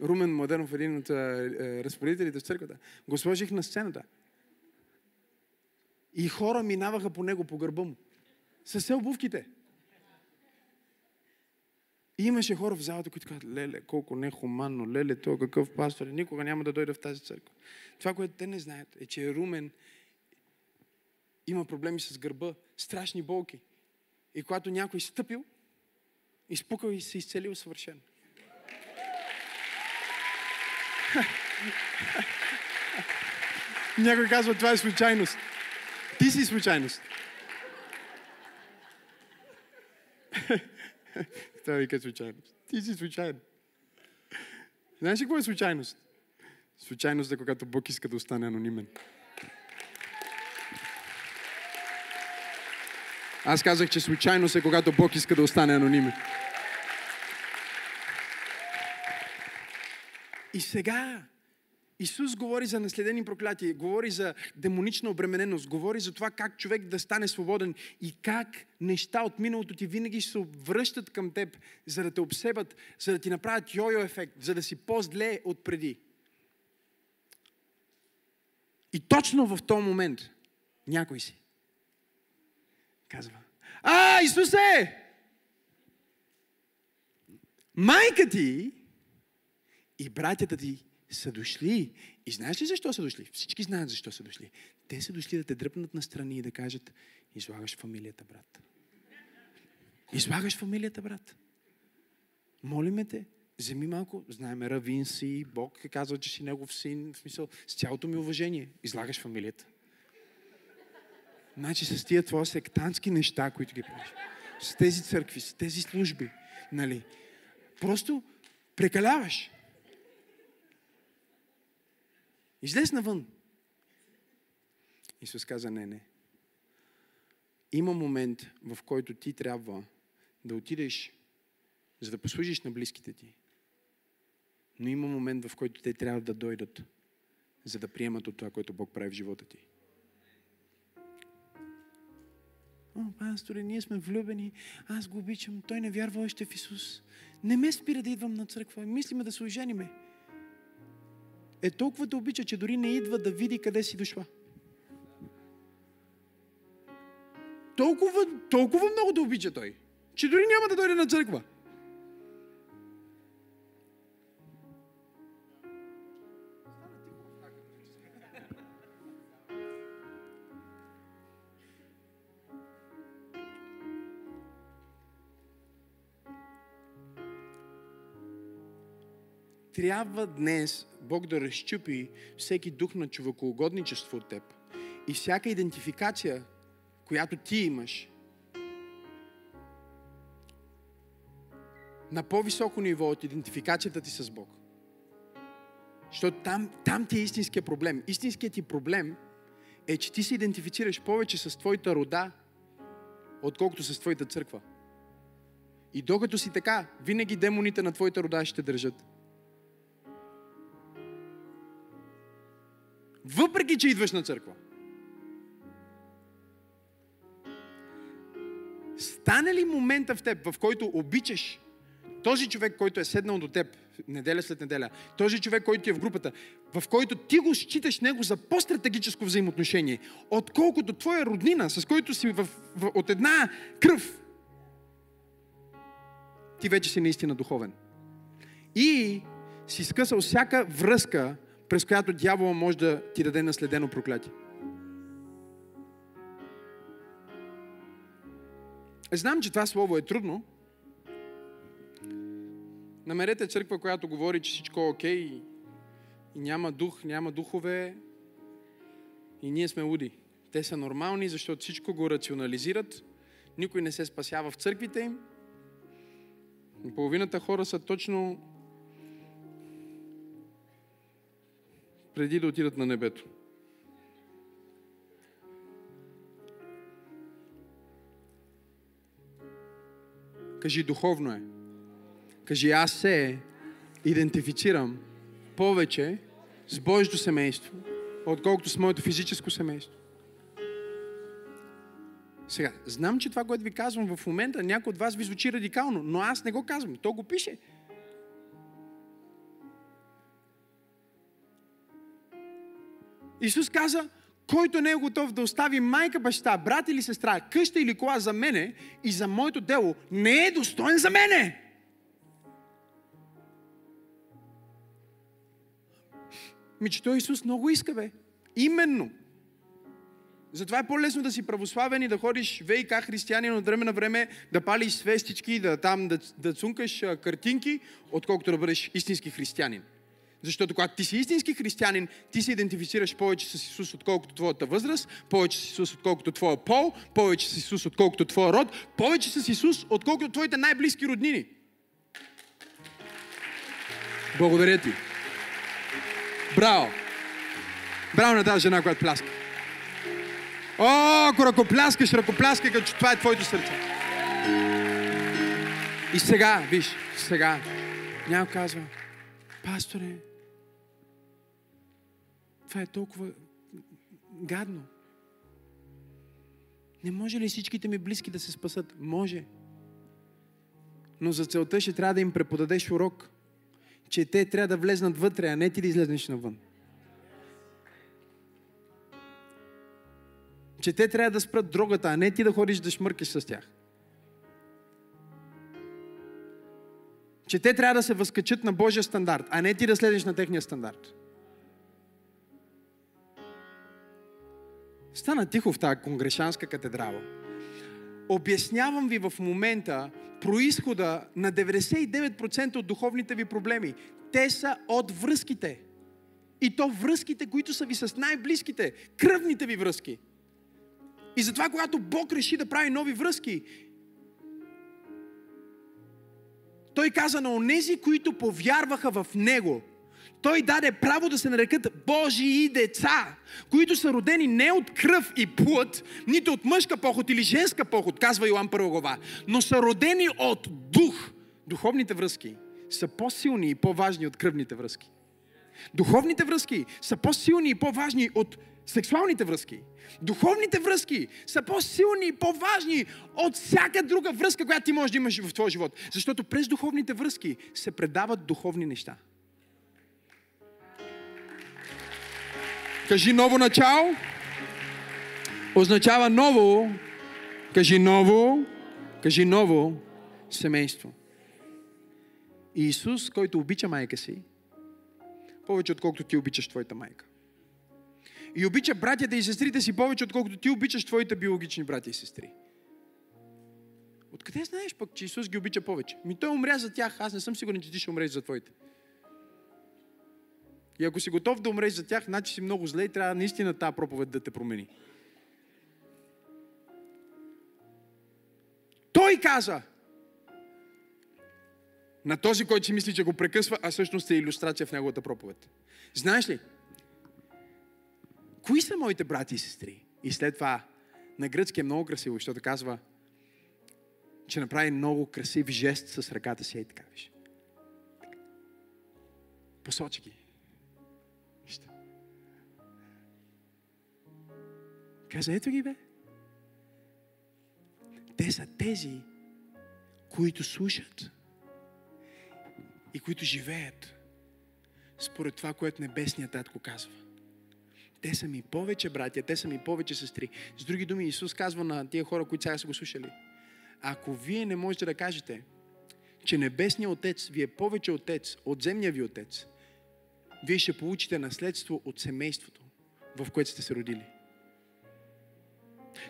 Румен Модернов, един от е, разпоредителите в църквата. Го сложих на сцената. И хора минаваха по него, по гърба му. С обувките. И имаше хора в залата, които казват, леле, колко нехуманно, леле, той какъв пастор, никога няма да дойде в тази църква. Това, което те не знаят, е, че Румен има проблеми с гърба, страшни болки. И когато някой стъпил, изпукал и се изцелил съвършено. Някой казва, това е случайност. Ти си случайност. Това вика случайност. Ти си случайен. Знаеш ли какво е случайност? Случайност е когато Бог иска да остане анонимен. Аз казах, че случайност е когато Бог иска да остане анонимен. И сега Исус говори за наследени проклятия, говори за демонична обремененост, говори за това как човек да стане свободен и как неща от миналото ти винаги ще се връщат към теб, за да те обсебат, за да ти направят йо-йо ефект, за да си по-зле от преди. И точно в този момент някой си казва, а, Исусе, майка ти и братята ти са дошли. И знаеш ли защо са дошли? Всички знаят защо са дошли. Те са дошли да те дръпнат на страни и да кажат, излагаш фамилията, брат. Излагаш фамилията, брат. Молиме те, вземи малко, знаеме, равин си, Бог е казал, че си негов син, в смисъл, с цялото ми уважение, излагаш фамилията. Значи с тия твои сектантски неща, които ги правиш, с тези църкви, с тези служби, нали, просто прекаляваш. Излез навън. Исус каза, не, не. Има момент, в който ти трябва да отидеш, за да послужиш на близките ти. Но има момент, в който те трябва да дойдат, за да приемат от това, което Бог прави в живота ти. О, пасторе, ние сме влюбени, аз го обичам, той не вярва още в Исус. Не ме спира да идвам на църква, мислиме да се ожениме. Е толкова да обича, че дори не идва да види къде си дошла. Толкова, толкова много да обича той, че дори няма да дойде на църква. Трябва днес Бог да разчупи всеки дух на човекоугодничество от теб и всяка идентификация, която ти имаш, на по-високо ниво от идентификацията ти с Бог. Защото там, там ти е истинския проблем. Истинският ти проблем е, че ти се идентифицираш повече с твоята рода, отколкото с твоята църква. И докато си така, винаги демоните на твоята рода ще държат. Въпреки, че идваш на църква. Стане ли момента в теб, в който обичаш този човек, който е седнал до теб неделя след неделя, този човек, който е в групата, в който ти го считаш него за по-стратегическо взаимоотношение, отколкото твоя роднина, с който си в, в, от една кръв, ти вече си наистина духовен. И си скъсал всяка връзка през която дявола може да ти даде наследено проклятие. Знам, че това слово е трудно. Намерете църква, която говори, че всичко е окей и, и няма дух, няма духове и ние сме луди. Те са нормални, защото всичко го рационализират. Никой не се спасява в църквите им. Половината хора са точно преди да отидат на небето. Кажи, духовно е. Кажи, аз се идентифицирам повече с Божието семейство, отколкото с моето физическо семейство. Сега, знам, че това, което ви казвам в момента, някой от вас ви звучи радикално, но аз не го казвам. То го пише. Исус каза, който не е готов да остави майка, баща, брат или сестра, къща или кола за мене и за моето дело, не е достоен за мене. Ми, че той Исус много иска, бе. Именно. Затова е по-лесно да си православен и да ходиш ВИК християнин от време на време, да палиш свестички, да, там, да, да цункаш картинки, отколкото да бъдеш истински християнин. Защото когато ти си истински християнин, ти се идентифицираш повече с Исус, отколкото твоята възраст, повече с Исус, отколкото твоя пол, повече с Исус, отколкото твоя род, повече с Исус, отколкото твоите най-близки роднини. Благодаря ти. Браво! Браво на тази жена, която пляска. О, ако ръкопляскаш, ръкопляскай, като че това е твоето сърце. И сега, виж, сега, няма казва, пасторе, това е толкова гадно. Не може ли всичките ми близки да се спасат? Може. Но за целта ще трябва да им преподадеш урок, че те трябва да влезнат вътре, а не ти да излезнеш навън. Че те трябва да спрат дрогата, а не ти да ходиш да шмъркаш с тях. че те трябва да се възкачат на Божия стандарт, а не ти да следиш на техния стандарт. Стана тихо в тази конгрешанска катедрала. Обяснявам ви в момента происхода на 99% от духовните ви проблеми. Те са от връзките. И то връзките, които са ви с най-близките, кръвните ви връзки. И затова, когато Бог реши да прави нови връзки, Той каза на онези, които повярваха в Него, той даде право да се нарекат Божии деца, които са родени не от кръв и плът, нито от мъжка поход или женска поход, казва Йоан Първа но са родени от дух. Духовните връзки са по-силни и по-важни от кръвните връзки. Духовните връзки са по-силни и по-важни от сексуалните връзки. Духовните връзки са по-силни и по-важни от всяка друга връзка, която ти можеш да имаш в твоя живот. Защото през духовните връзки се предават духовни неща. Кажи ново начало. Означава ново. Кажи ново. Кажи ново семейство. И Исус, който обича майка си, повече отколкото ти обичаш твоята майка. И обича братята и сестрите си повече, отколкото ти обичаш твоите биологични брати и сестри. Откъде знаеш пък, че Исус ги обича повече? Ми той умря за тях, аз не съм сигурен, че ти ще умреш за твоите. И ако си готов да умреш за тях, значи си много зле и трябва наистина тази проповед да те промени. Той каза на този, който си мисли, че го прекъсва, а всъщност е иллюстрация в неговата проповед. Знаеш ли, кои са моите брати и сестри? И след това на гръцки е много красиво, защото казва, че направи много красив жест с ръката си и така, виж. Посочи ги. Каза, ето ги бе. Те са тези, които слушат и които живеят според това, което Небесният Татко казва. Те са ми повече братя, те са ми повече сестри. С други думи, Исус казва на тия хора, които сега са го слушали. Ако вие не можете да кажете, че Небесният Отец ви е повече Отец от земния ви Отец, вие ще получите наследство от семейството, в което сте се родили.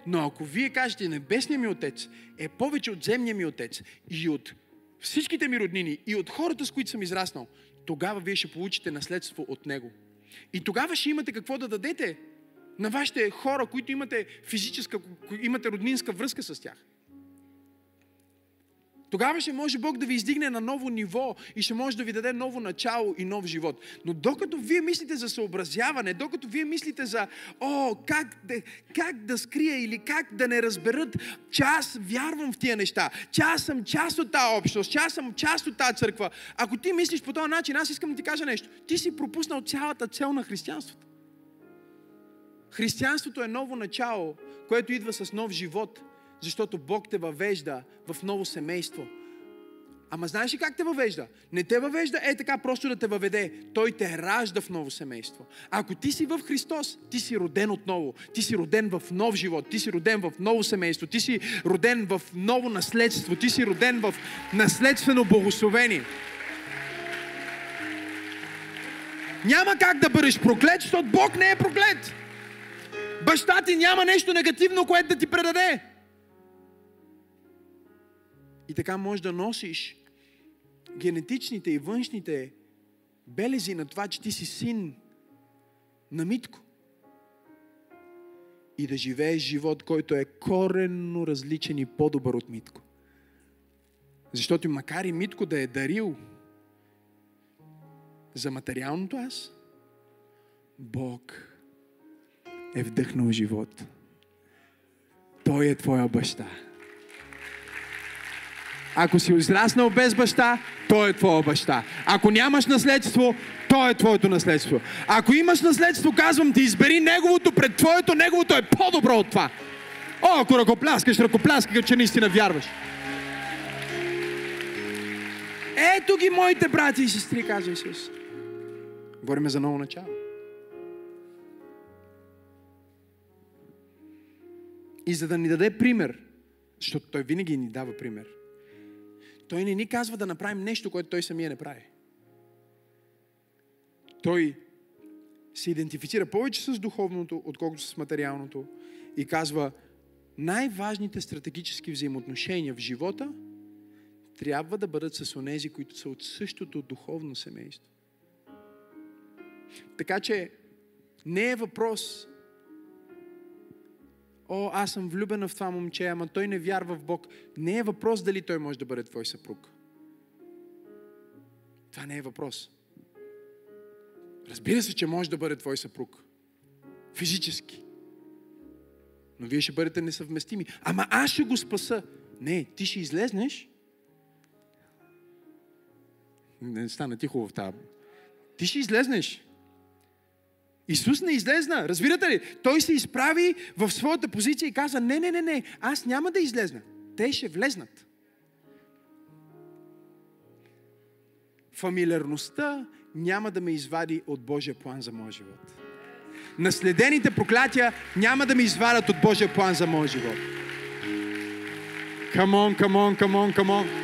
Но ако вие кажете, Небесният ми Отец е повече от земния ми Отец и от всичките ми роднини и от хората, с които съм израснал, тогава вие ще получите наследство от Него. И тогава ще имате какво да дадете на вашите хора, които имате физическа, имате роднинска връзка с тях. Тогава ще може Бог да ви издигне на ново ниво и ще може да ви даде ново начало и нов живот. Но докато вие мислите за съобразяване, докато вие мислите за, о, как да, как да скрия или как да не разберат, че аз вярвам в тия неща, че аз съм част от тази общност, че аз съм част от тази църква. Ако ти мислиш по този начин, аз искам да ти кажа нещо. Ти си пропуснал цялата цел на християнството. Християнството е ново начало, което идва с нов живот – защото Бог те въвежда в ново семейство. Ама знаеш ли как те въвежда? Не те въвежда е така просто да те въведе. Той те ражда в ново семейство. Ако ти си в Христос, ти си роден отново. Ти си роден в нов живот. Ти си роден в ново семейство. Ти си роден в ново наследство. Ти си роден в наследствено благословение. Няма как да бъдеш проклет, защото Бог не е проклет. Баща ти няма нещо негативно, което да ти предаде. И така можеш да носиш генетичните и външните белези на това, че ти си син на Митко. И да живееш живот, който е коренно различен и по-добър от Митко. Защото макар и Митко да е дарил за материалното аз, Бог е вдъхнал живот. Той е твоя баща. Ако си израснал без баща, той е твоя баща. Ако нямаш наследство, той е твоето наследство. Ако имаш наследство, казвам ти, избери неговото пред твоето, неговото е по-добро от това. О, ако ръкопляскаш, ръкопляскай, че наистина вярваш. Ето ги моите брати и сестри, каза Исус. Говорим за ново начало. И за да ни даде пример, защото Той винаги ни дава пример – Той не ни казва да направим нещо, което той самия не прави. Той се идентифицира повече с духовното, отколкото с материалното и казва, най-важните стратегически взаимоотношения в живота трябва да бъдат с онези, които са от същото духовно семейство. Така че не е въпрос О, аз съм влюбена в това момче, ама той не вярва в Бог. Не е въпрос дали той може да бъде твой съпруг. Това не е въпрос. Разбира се, че може да бъде твой съпруг. Физически. Но вие ще бъдете несъвместими. Ама аз ще го спаса. Не, ти ще излезнеш. Не стана тихо в тази. Ти ще излезнеш. Исус не излезна. Разбирате ли? Той се изправи в своята позиция и каза, не, не, не, не, аз няма да излезна. Те ще влезнат. Фамилиарността няма да ме извади от Божия план за моя живот. Наследените проклятия няма да ме извадят от Божия план за моя живот. Come on, come on, come on, come on.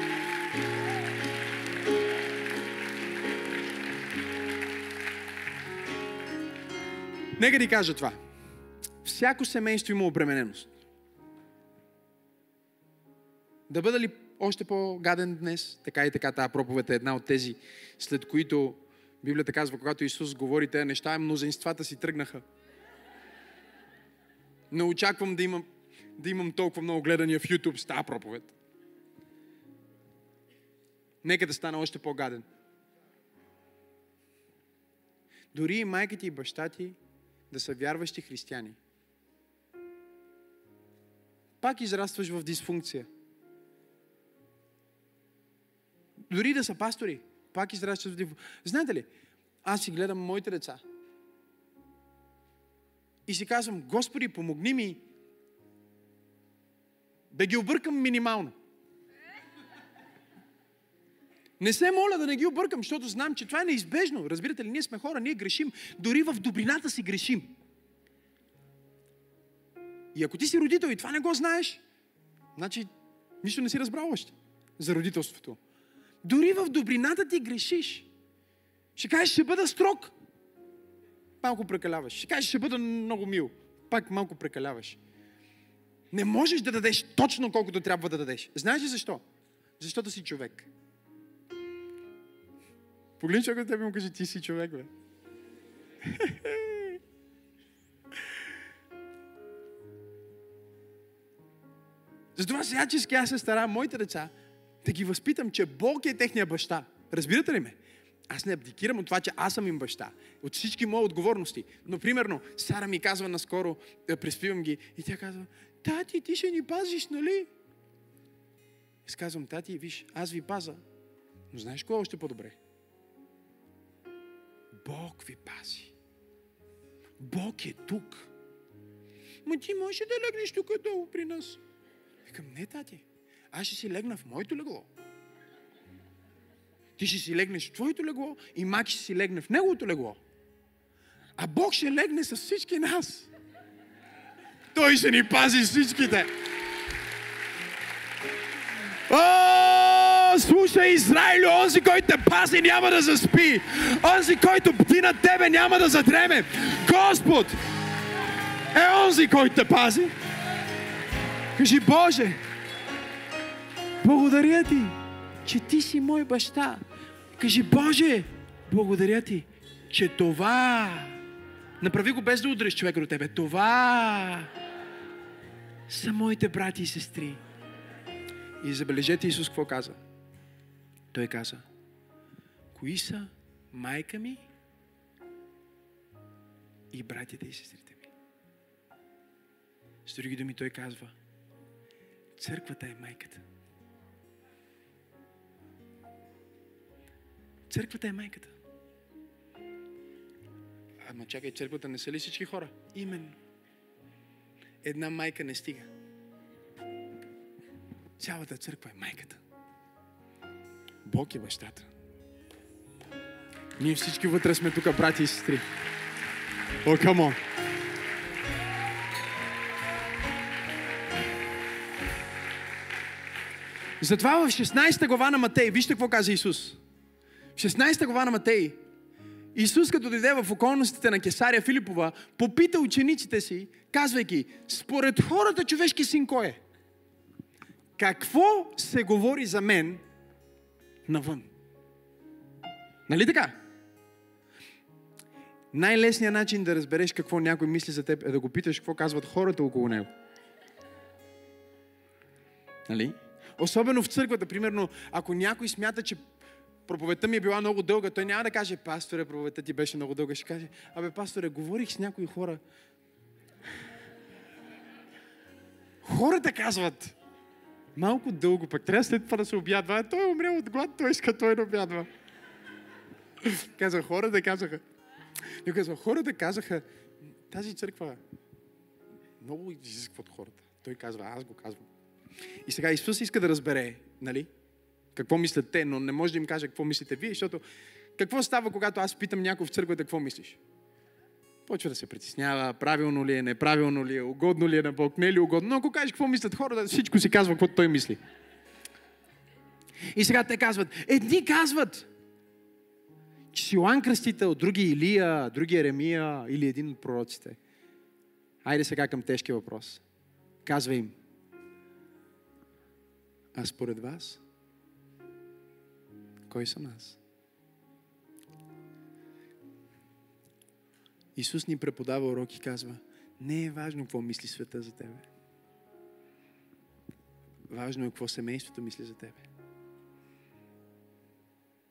Нека ти кажа това. Всяко семейство има обремененост. Да бъда ли още по-гаден днес? Така и така, тази проповед е една от тези, след които Библията казва, когато Исус говори тези неща, мнозинствата си тръгнаха. Не очаквам да имам, да имам толкова много гледания в YouTube с тази проповед. Нека да стана още по-гаден. Дори и майка ти и баща ти да са вярващи християни. Пак израстваш в дисфункция. Дори да са пастори, пак израстваш в дисфункция. Знаете ли, аз си гледам моите деца. И си казвам, Господи, помогни ми да ги объркам минимално. Не се моля да не ги объркам, защото знам, че това е неизбежно. Разбирате ли, ние сме хора, ние грешим. Дори в добрината си грешим. И ако ти си родител и това не го знаеш, значи нищо не си разбрал още за родителството. Дори в добрината ти грешиш. Ще кажеш, ще бъда строг. Малко прекаляваш. Ще кажеш, ще бъда много мил. Пак малко прекаляваш. Не можеш да дадеш точно колкото трябва да дадеш. Знаеш ли защо? Защото си човек. Погледни човека тебе и му кажи, ти си човек, бе. Затова всячески аз се старам моите деца да ги възпитам, че Бог е техния баща. Разбирате ли ме? Аз не абдикирам от това, че аз съм им баща. От всички мои отговорности. Но, примерно, Сара ми казва наскоро, да преспивам ги, и тя казва, тати, ти ще ни пазиш, нали? Аз казвам, тати, виж, аз ви паза. Но знаеш кое е още по-добре? Бог ви пази. Бог е тук. Ма ти може да легнеш тук долу при нас. Викам, не, тати. Аз ще си легна в моето легло. Ти ще си легнеш в твоето легло и Мак ще си легне в неговото легло. А Бог ще легне с всички нас. Той ще ни пази всичките. О, слушай, Израилю, онзи, който те пази, няма да заспи. Онзи, който бди над тебе, няма да задреме. Господ е онзи, който те пази. Кажи, Боже, благодаря ти, че ти си мой баща. Кажи, Боже, благодаря ти, че това... Направи го без да удреш човека до тебе. Това са моите брати и сестри. И забележете Исус какво каза. Той каза, кои са майка ми и братите и сестрите ми. С други думи той казва, църквата е майката. Църквата е майката. Ама чакай, църквата не са ли всички хора? Именно. Една майка не стига. Цялата църква е майката. Бог е бащата. Ние всички вътре сме тук, брати и сестри. О, oh. Затова в 16 глава на Матей, вижте какво каза Исус. В 16 глава на Матей, Исус като дойде в околностите на Кесария Филипова, попита учениците си, казвайки, според хората човешки син кой е? Какво се говори за мен навън? Нали така? Най-лесният начин да разбереш какво някой мисли за теб е да го питаш какво казват хората около него. Нали? Особено в църквата, примерно, ако някой смята, че проповедта ми е била много дълга, той няма да каже, пасторе, проповедта ти беше много дълга. Ще каже, абе, пасторе, говорих с някои хора. Хората казват, малко дълго, пък трябва след това да се обядва. А той е умрел от глад, той иска той да обядва. Каза, хората казаха. Но казва, хората казаха, тази църква много изисква от хората. Той казва, аз го казвам. И сега Исус иска да разбере, нали, какво мислят те, но не може да им каже какво мислите вие, защото какво става, когато аз питам някой в църквата какво мислиш? Почва да се притеснява, правилно ли е, неправилно ли е, угодно ли е на Бог, не е ли угодно. Но ако кажеш какво мислят хората, всичко си казва какво той мисли. И сега те казват, едни казват, че си Йоанн Кръстител, други Илия, други Еремия или един от пророците. Айде сега към тежки въпрос. Казва им, а според вас, кой съм аз? Исус ни преподава урок и казва, не е важно какво мисли света за тебе. Важно е какво семейството мисли за тебе.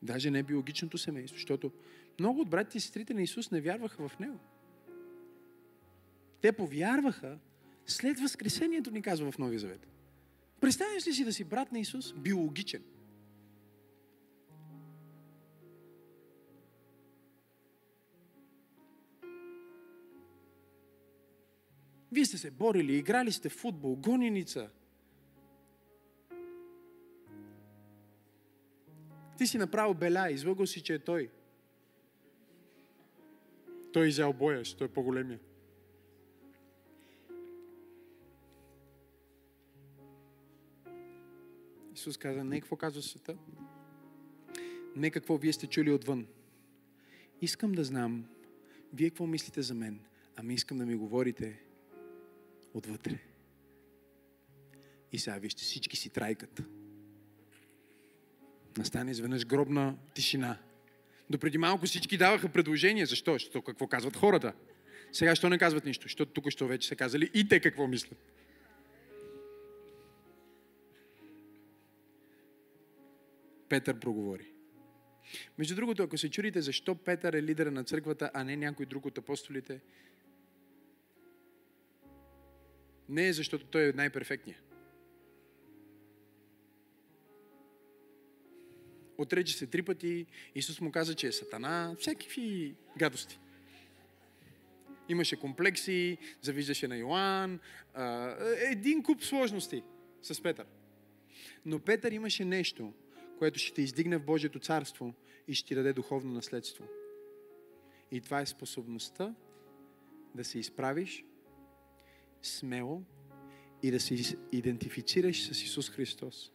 Даже не биологичното семейство, защото много от братите и сестрите на Исус не вярваха в Него. Те повярваха след Възкресението, ни казва в Новия Завет. Представяш ли си да си брат на Исус? Биологичен. Вие сте се борили, играли сте в футбол, гоненица. Ти си направил беля, излъгал си, че е той. Той е изял боя, той е по-големия. Исус каза, не какво казва света, не какво вие сте чули отвън. Искам да знам, вие какво мислите за мен, ами искам да ми говорите отвътре. И сега вижте, всички си трайкат. Настане изведнъж гробна тишина. Допреди малко всички даваха предложения. Защо? Защото какво казват хората? Сега що не казват нищо? Защото тук що вече са казали и те какво мислят. Петър проговори. Между другото, ако се чудите защо Петър е лидера на църквата, а не някой друг от апостолите, не е защото той е най-перфектният. Отрече се три пъти, Исус му каза, че е сатана, всякакви гадости. Имаше комплекси, завиждаше на Йоанн, един куп сложности с Петър. Но Петър имаше нещо, което ще те издигне в Божието царство и ще ти даде духовно наследство. И това е способността да се изправиш смело и да се идентифицираш с Исус Христос.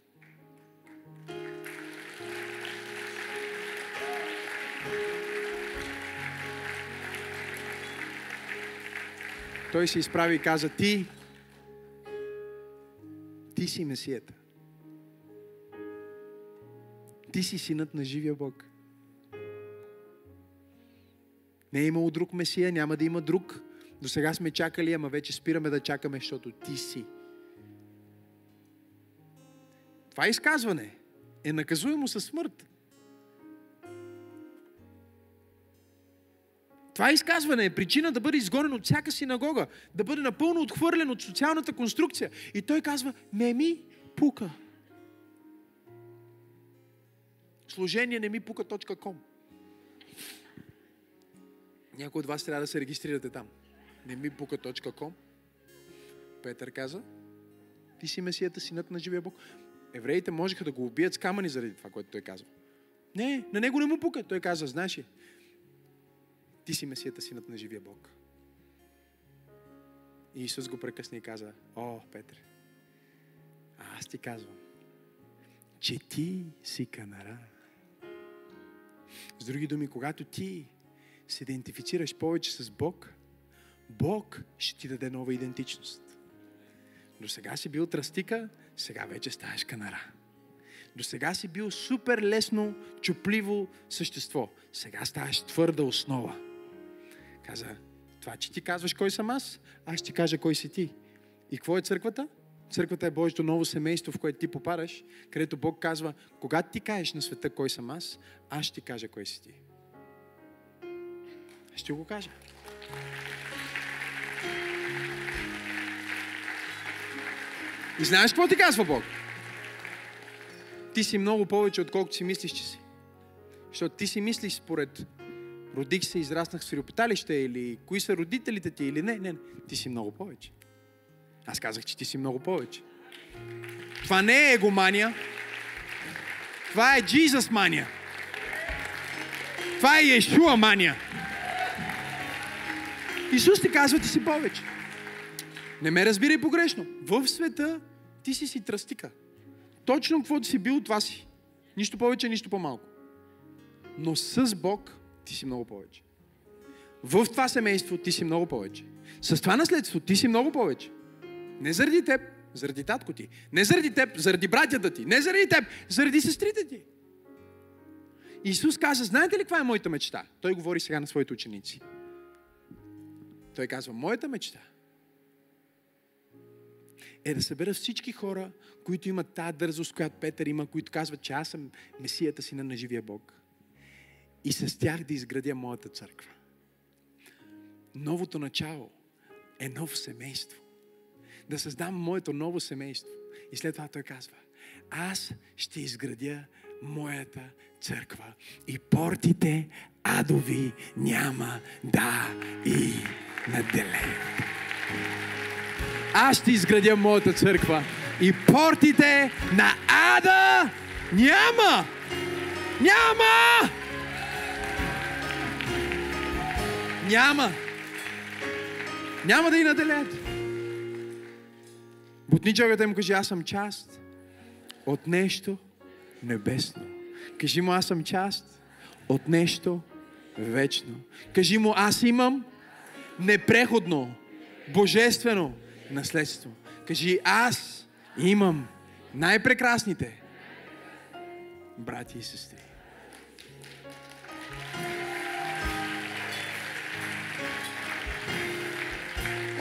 Той се изправи и каза, ти, ти си Месията. Ти си синът на живия Бог. Не е имало друг Месия, няма да има друг. До сега сме чакали, ама вече спираме да чакаме, защото ти си. Това изказване е наказуемо със смърт. Това изказване е причина да бъде изгонен от всяка синагога, да бъде напълно отхвърлен от социалната конструкция. И той казва, не ми пука. Служение не ми пука.com Някой от вас трябва да се регистрирате там. Не ми пука.com Петър каза, ти си Месията, синът на живия Бог. Евреите можеха да го убият с камъни заради това, което той казва. Не, на него не му пука. Той каза, знаеш ли, ти си Месията, синът на живия Бог. И Исус го прекъсна и каза, о, Петре, аз ти казвам, че ти си канара. С други думи, когато ти се идентифицираш повече с Бог, Бог ще ти даде нова идентичност. До сега си бил тръстика, сега вече ставаш канара. До сега си бил супер лесно, чупливо същество. Сега ставаш твърда основа. Каза, това, че ти казваш кой съм аз, аз ще кажа кой си ти. И какво е църквата? Църквата е Божието ново семейство, в което ти попадаш, където Бог казва, когато ти кажеш на света кой съм аз, аз ще ти кажа кой си ти. Ще го кажа. И знаеш какво ти казва Бог? Ти си много повече, отколкото си мислиш, че си. Защото ти си мислиш според родих се, израснах в сиропиталище или кои са родителите ти или не, не, не. Ти си много повече. Аз казах, че ти си много повече. Това не е егомания. Това е Jesus мания. Това е Иешуа мания. Исус ти казва, ти си повече. Не ме разбирай погрешно. В света ти си си тръстика. Точно каквото си бил, това си. Нищо повече, нищо по-малко. Но с Бог ти си много повече. В това семейство ти си много повече. С това наследство ти си много повече. Не заради теб, заради татко ти. Не заради теб, заради братята ти. Не заради теб, заради сестрите ти. Исус каза, знаете ли каква е моята мечта? Той говори сега на своите ученици. Той казва, моята мечта е да събера всички хора, които имат тази дързост, която Петър има, които казват, че аз съм Месията си на живия Бог. И с тях да изградя моята църква. Новото начало е ново семейство. Да създам моето ново семейство. И след това той казва, аз ще изградя моята църква и портите адови няма да и наделеят. Аз ще изградя моята църква и портите на ада няма! Няма! Няма! Няма да и наделят. Бутни човекът му кажи, аз съм част от нещо небесно. Кажи му, аз съм част от нещо вечно. Кажи му, аз имам непреходно, божествено наследство. Кажи, аз имам най-прекрасните брати и сестри.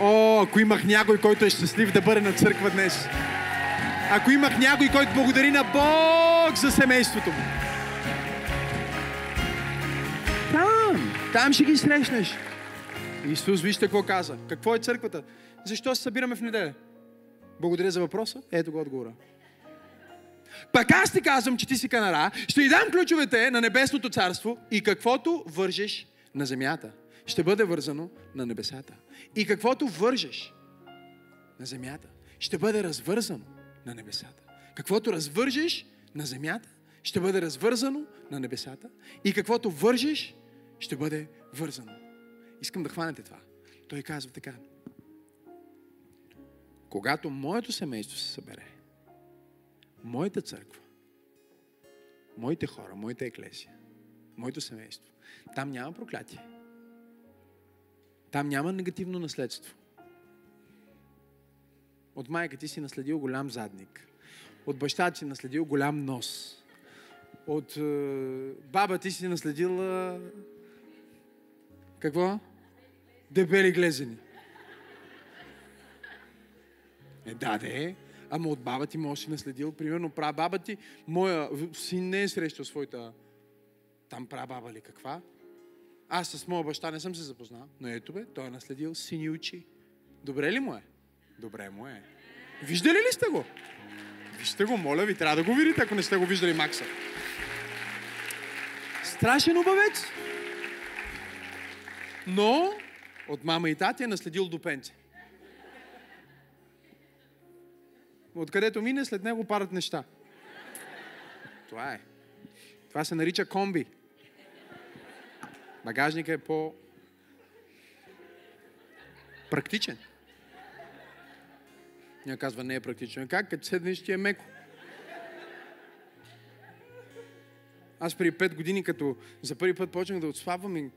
О, ако имах някой, който е щастлив да бъде на църква днес. Ако имах някой, който благодари на Бог за семейството му. Там, там ще ги срещнеш. Исус, вижте какво каза. Какво е църквата? Защо се събираме в неделя? Благодаря за въпроса. Ето го отговора. Пък аз ти казвам, че ти си канара, ще ти дам ключовете на небесното царство и каквото вържеш на земята, ще бъде вързано на небесата. И каквото вържеш на земята, ще бъде развързано на небесата. Каквото развържеш на земята, ще бъде развързано на небесата. И каквото вържеш, ще бъде вързано. Искам да хванете това. Той казва така. Когато моето семейство се събере, моята църква, моите хора, моята еклесия, моето семейство, там няма проклятие. Там няма негативно наследство. От майка ти си наследил голям задник. От баща ти си наследил голям нос. От е, баба ти си наследила какво? Дебели глезени. Е, да, де. Ама от баба ти може си наследил. Примерно, баба ти, моя син не е срещал своята там баба ли каква. Аз с моя баща не съм се запознал, но ето бе, той е наследил сини очи. Добре ли му е? Добре му е. Виждали ли сте го? Вижте го, моля ви, трябва да го видите, ако не сте го виждали Макса. Страшен обавец. Но от мама и тати е наследил допенце. Откъдето мине, след него падат неща. Това е. Това се нарича комби. Багажникът е по практичен. Ня казва, не е практичен. Как? Като седнеш ти е меко. Аз преди 5 години, като за първи път почнах да отслабвам и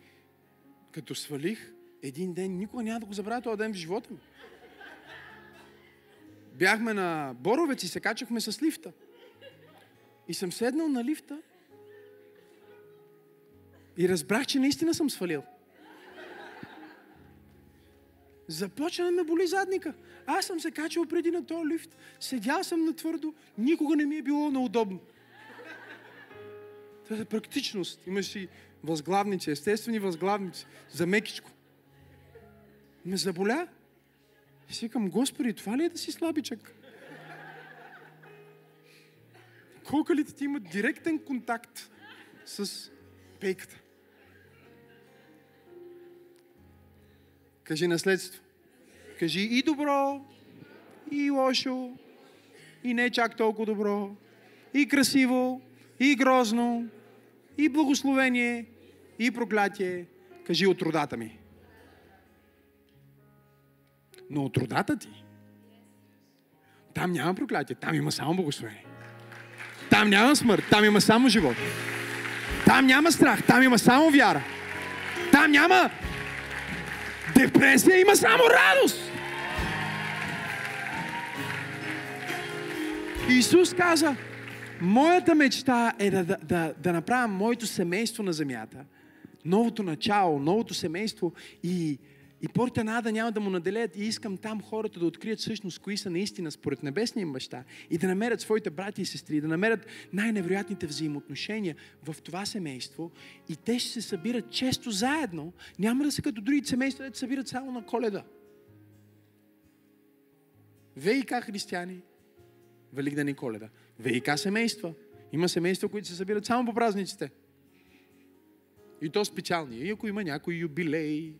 като свалих, един ден, никога няма да го забравя този ден в живота ми. Бяхме на Боровец и се качахме с лифта. И съм седнал на лифта и разбрах, че наистина съм свалил. Започна да ме боли задника. Аз съм се качал преди на този лифт. Седял съм на твърдо. Никога не ми е било неудобно. Това е практичност. Имаш и възглавници, естествени възглавници. За мекичко. Ме заболя. И си викам, Господи, това ли е да си слабичък? Кокалите ти имат директен контакт с пейката. Кажи наследство. Кажи и добро, и лошо, и не чак толкова добро, и красиво, и грозно, и благословение, и проклятие. Кажи от родата ми. Но от родата ти, там няма проклятие, там има само благословение. Там няма смърт, там има само живот. Там няма страх, там има само вяра. Там няма депресия, има само радост. Исус каза, моята мечта е да, да, да, да направя моето семейство на земята, новото начало, новото семейство и, и порите на Ада няма да му наделят и искам там хората да открият всъщност кои са наистина според небесния им баща и да намерят своите брати и сестри, да намерят най-невероятните взаимоотношения в това семейство и те ще се събират често заедно. Няма да са като другите семейства, да се събират само на коледа. ВИК християни, Великден и Коледа. ВИК семейства. Има семейства, които се събират само по празниците. И то специални. И ако има някой юбилей,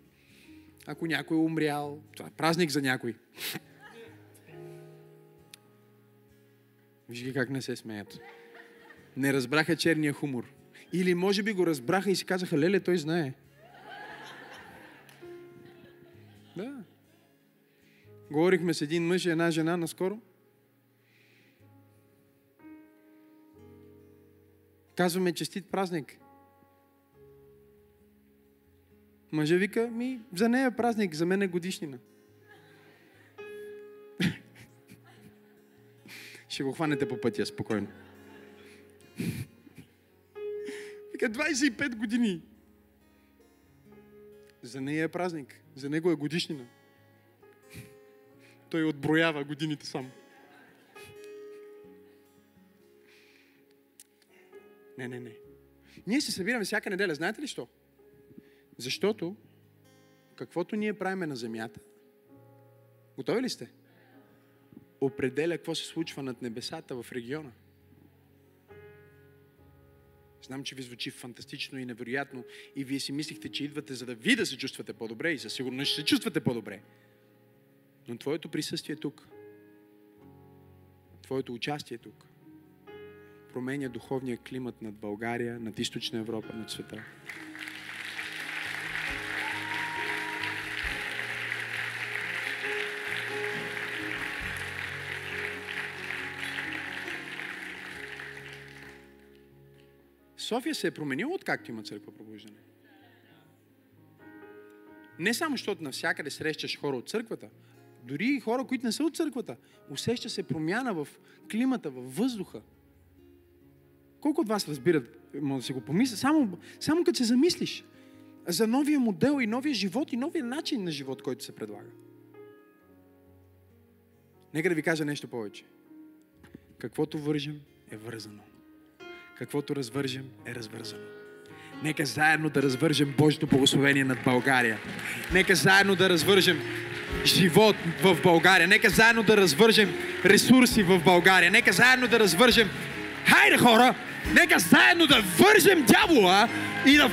ако някой е умрял, това е празник за някой. Виж ги как не се смеят. Не разбраха черния хумор. Или може би го разбраха и си казаха, леле, той знае. Да. Говорихме с един мъж и една жена наскоро. Казваме честит празник. Мъжа вика, ми, за нея е празник, за мен е годишнина. Ще го хванете по пътя, спокойно. Вика, 25 години. За нея е празник. За него е годишнина. Той отброява годините сам. Не, не, не. Ние се събираме всяка неделя. Знаете ли що? Защото каквото ние правиме на земята, готови ли сте? Определя какво се случва над небесата в региона. Знам, че ви звучи фантастично и невероятно и вие си мислихте, че идвате за да ви да се чувствате по-добре и със сигурност ще се чувствате по-добре. Но твоето присъствие е тук, твоето участие е тук, променя духовния климат над България, над Източна Европа, над света. София се е променила откакто има църква пробуждане. Не само, защото навсякъде срещаш хора от църквата, дори и хора, които не са от църквата, усеща се промяна в климата, в въздуха. Колко от вас разбират, може да си го помисля, само, само като се замислиш за новия модел и новия живот и новия начин на живот, който се предлага. Нека да ви кажа нещо повече. Каквото вържем е вързано. Каквото развържем е развързано. Нека заедно да развържем Божието благословение над България. Нека заедно да развържем живот в България. Нека заедно да развържем ресурси в България. Нека заедно да развържем... Хайде хора! Нека заедно да вържем дявола и да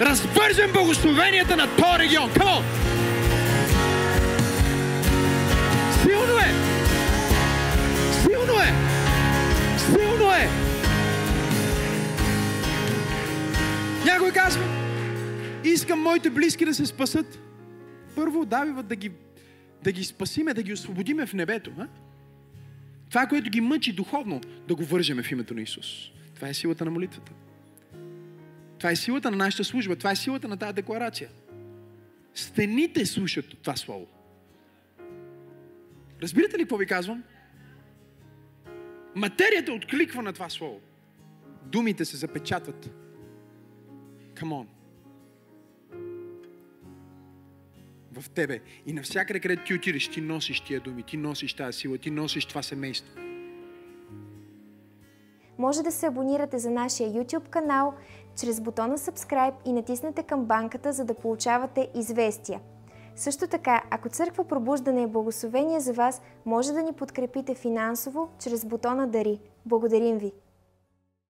развържем благословенията на този регион. Come on! Силно е! Някой казва, искам моите близки да се спасат. Първо, Давива да ги, да ги спасиме, да ги освободиме в небето. А? Това, което ги мъчи духовно, да го вържеме в името на Исус. Това е силата на молитвата. Това е силата на нашата служба. Това е силата на тази декларация. Стените слушат това слово. Разбирате ли какво ви казвам? Материята откликва на това слово. Думите се запечатват. Come on. В тебе. И навсякъде, където ти отидеш, ти носиш тия думи, ти носиш тази сила, ти носиш това семейство. Може да се абонирате за нашия YouTube канал чрез бутона Subscribe и натиснете камбанката, за да получавате известия. Също така, ако Църква Пробуждане е благословение за вас, може да ни подкрепите финансово чрез бутона Дари. Благодарим ви!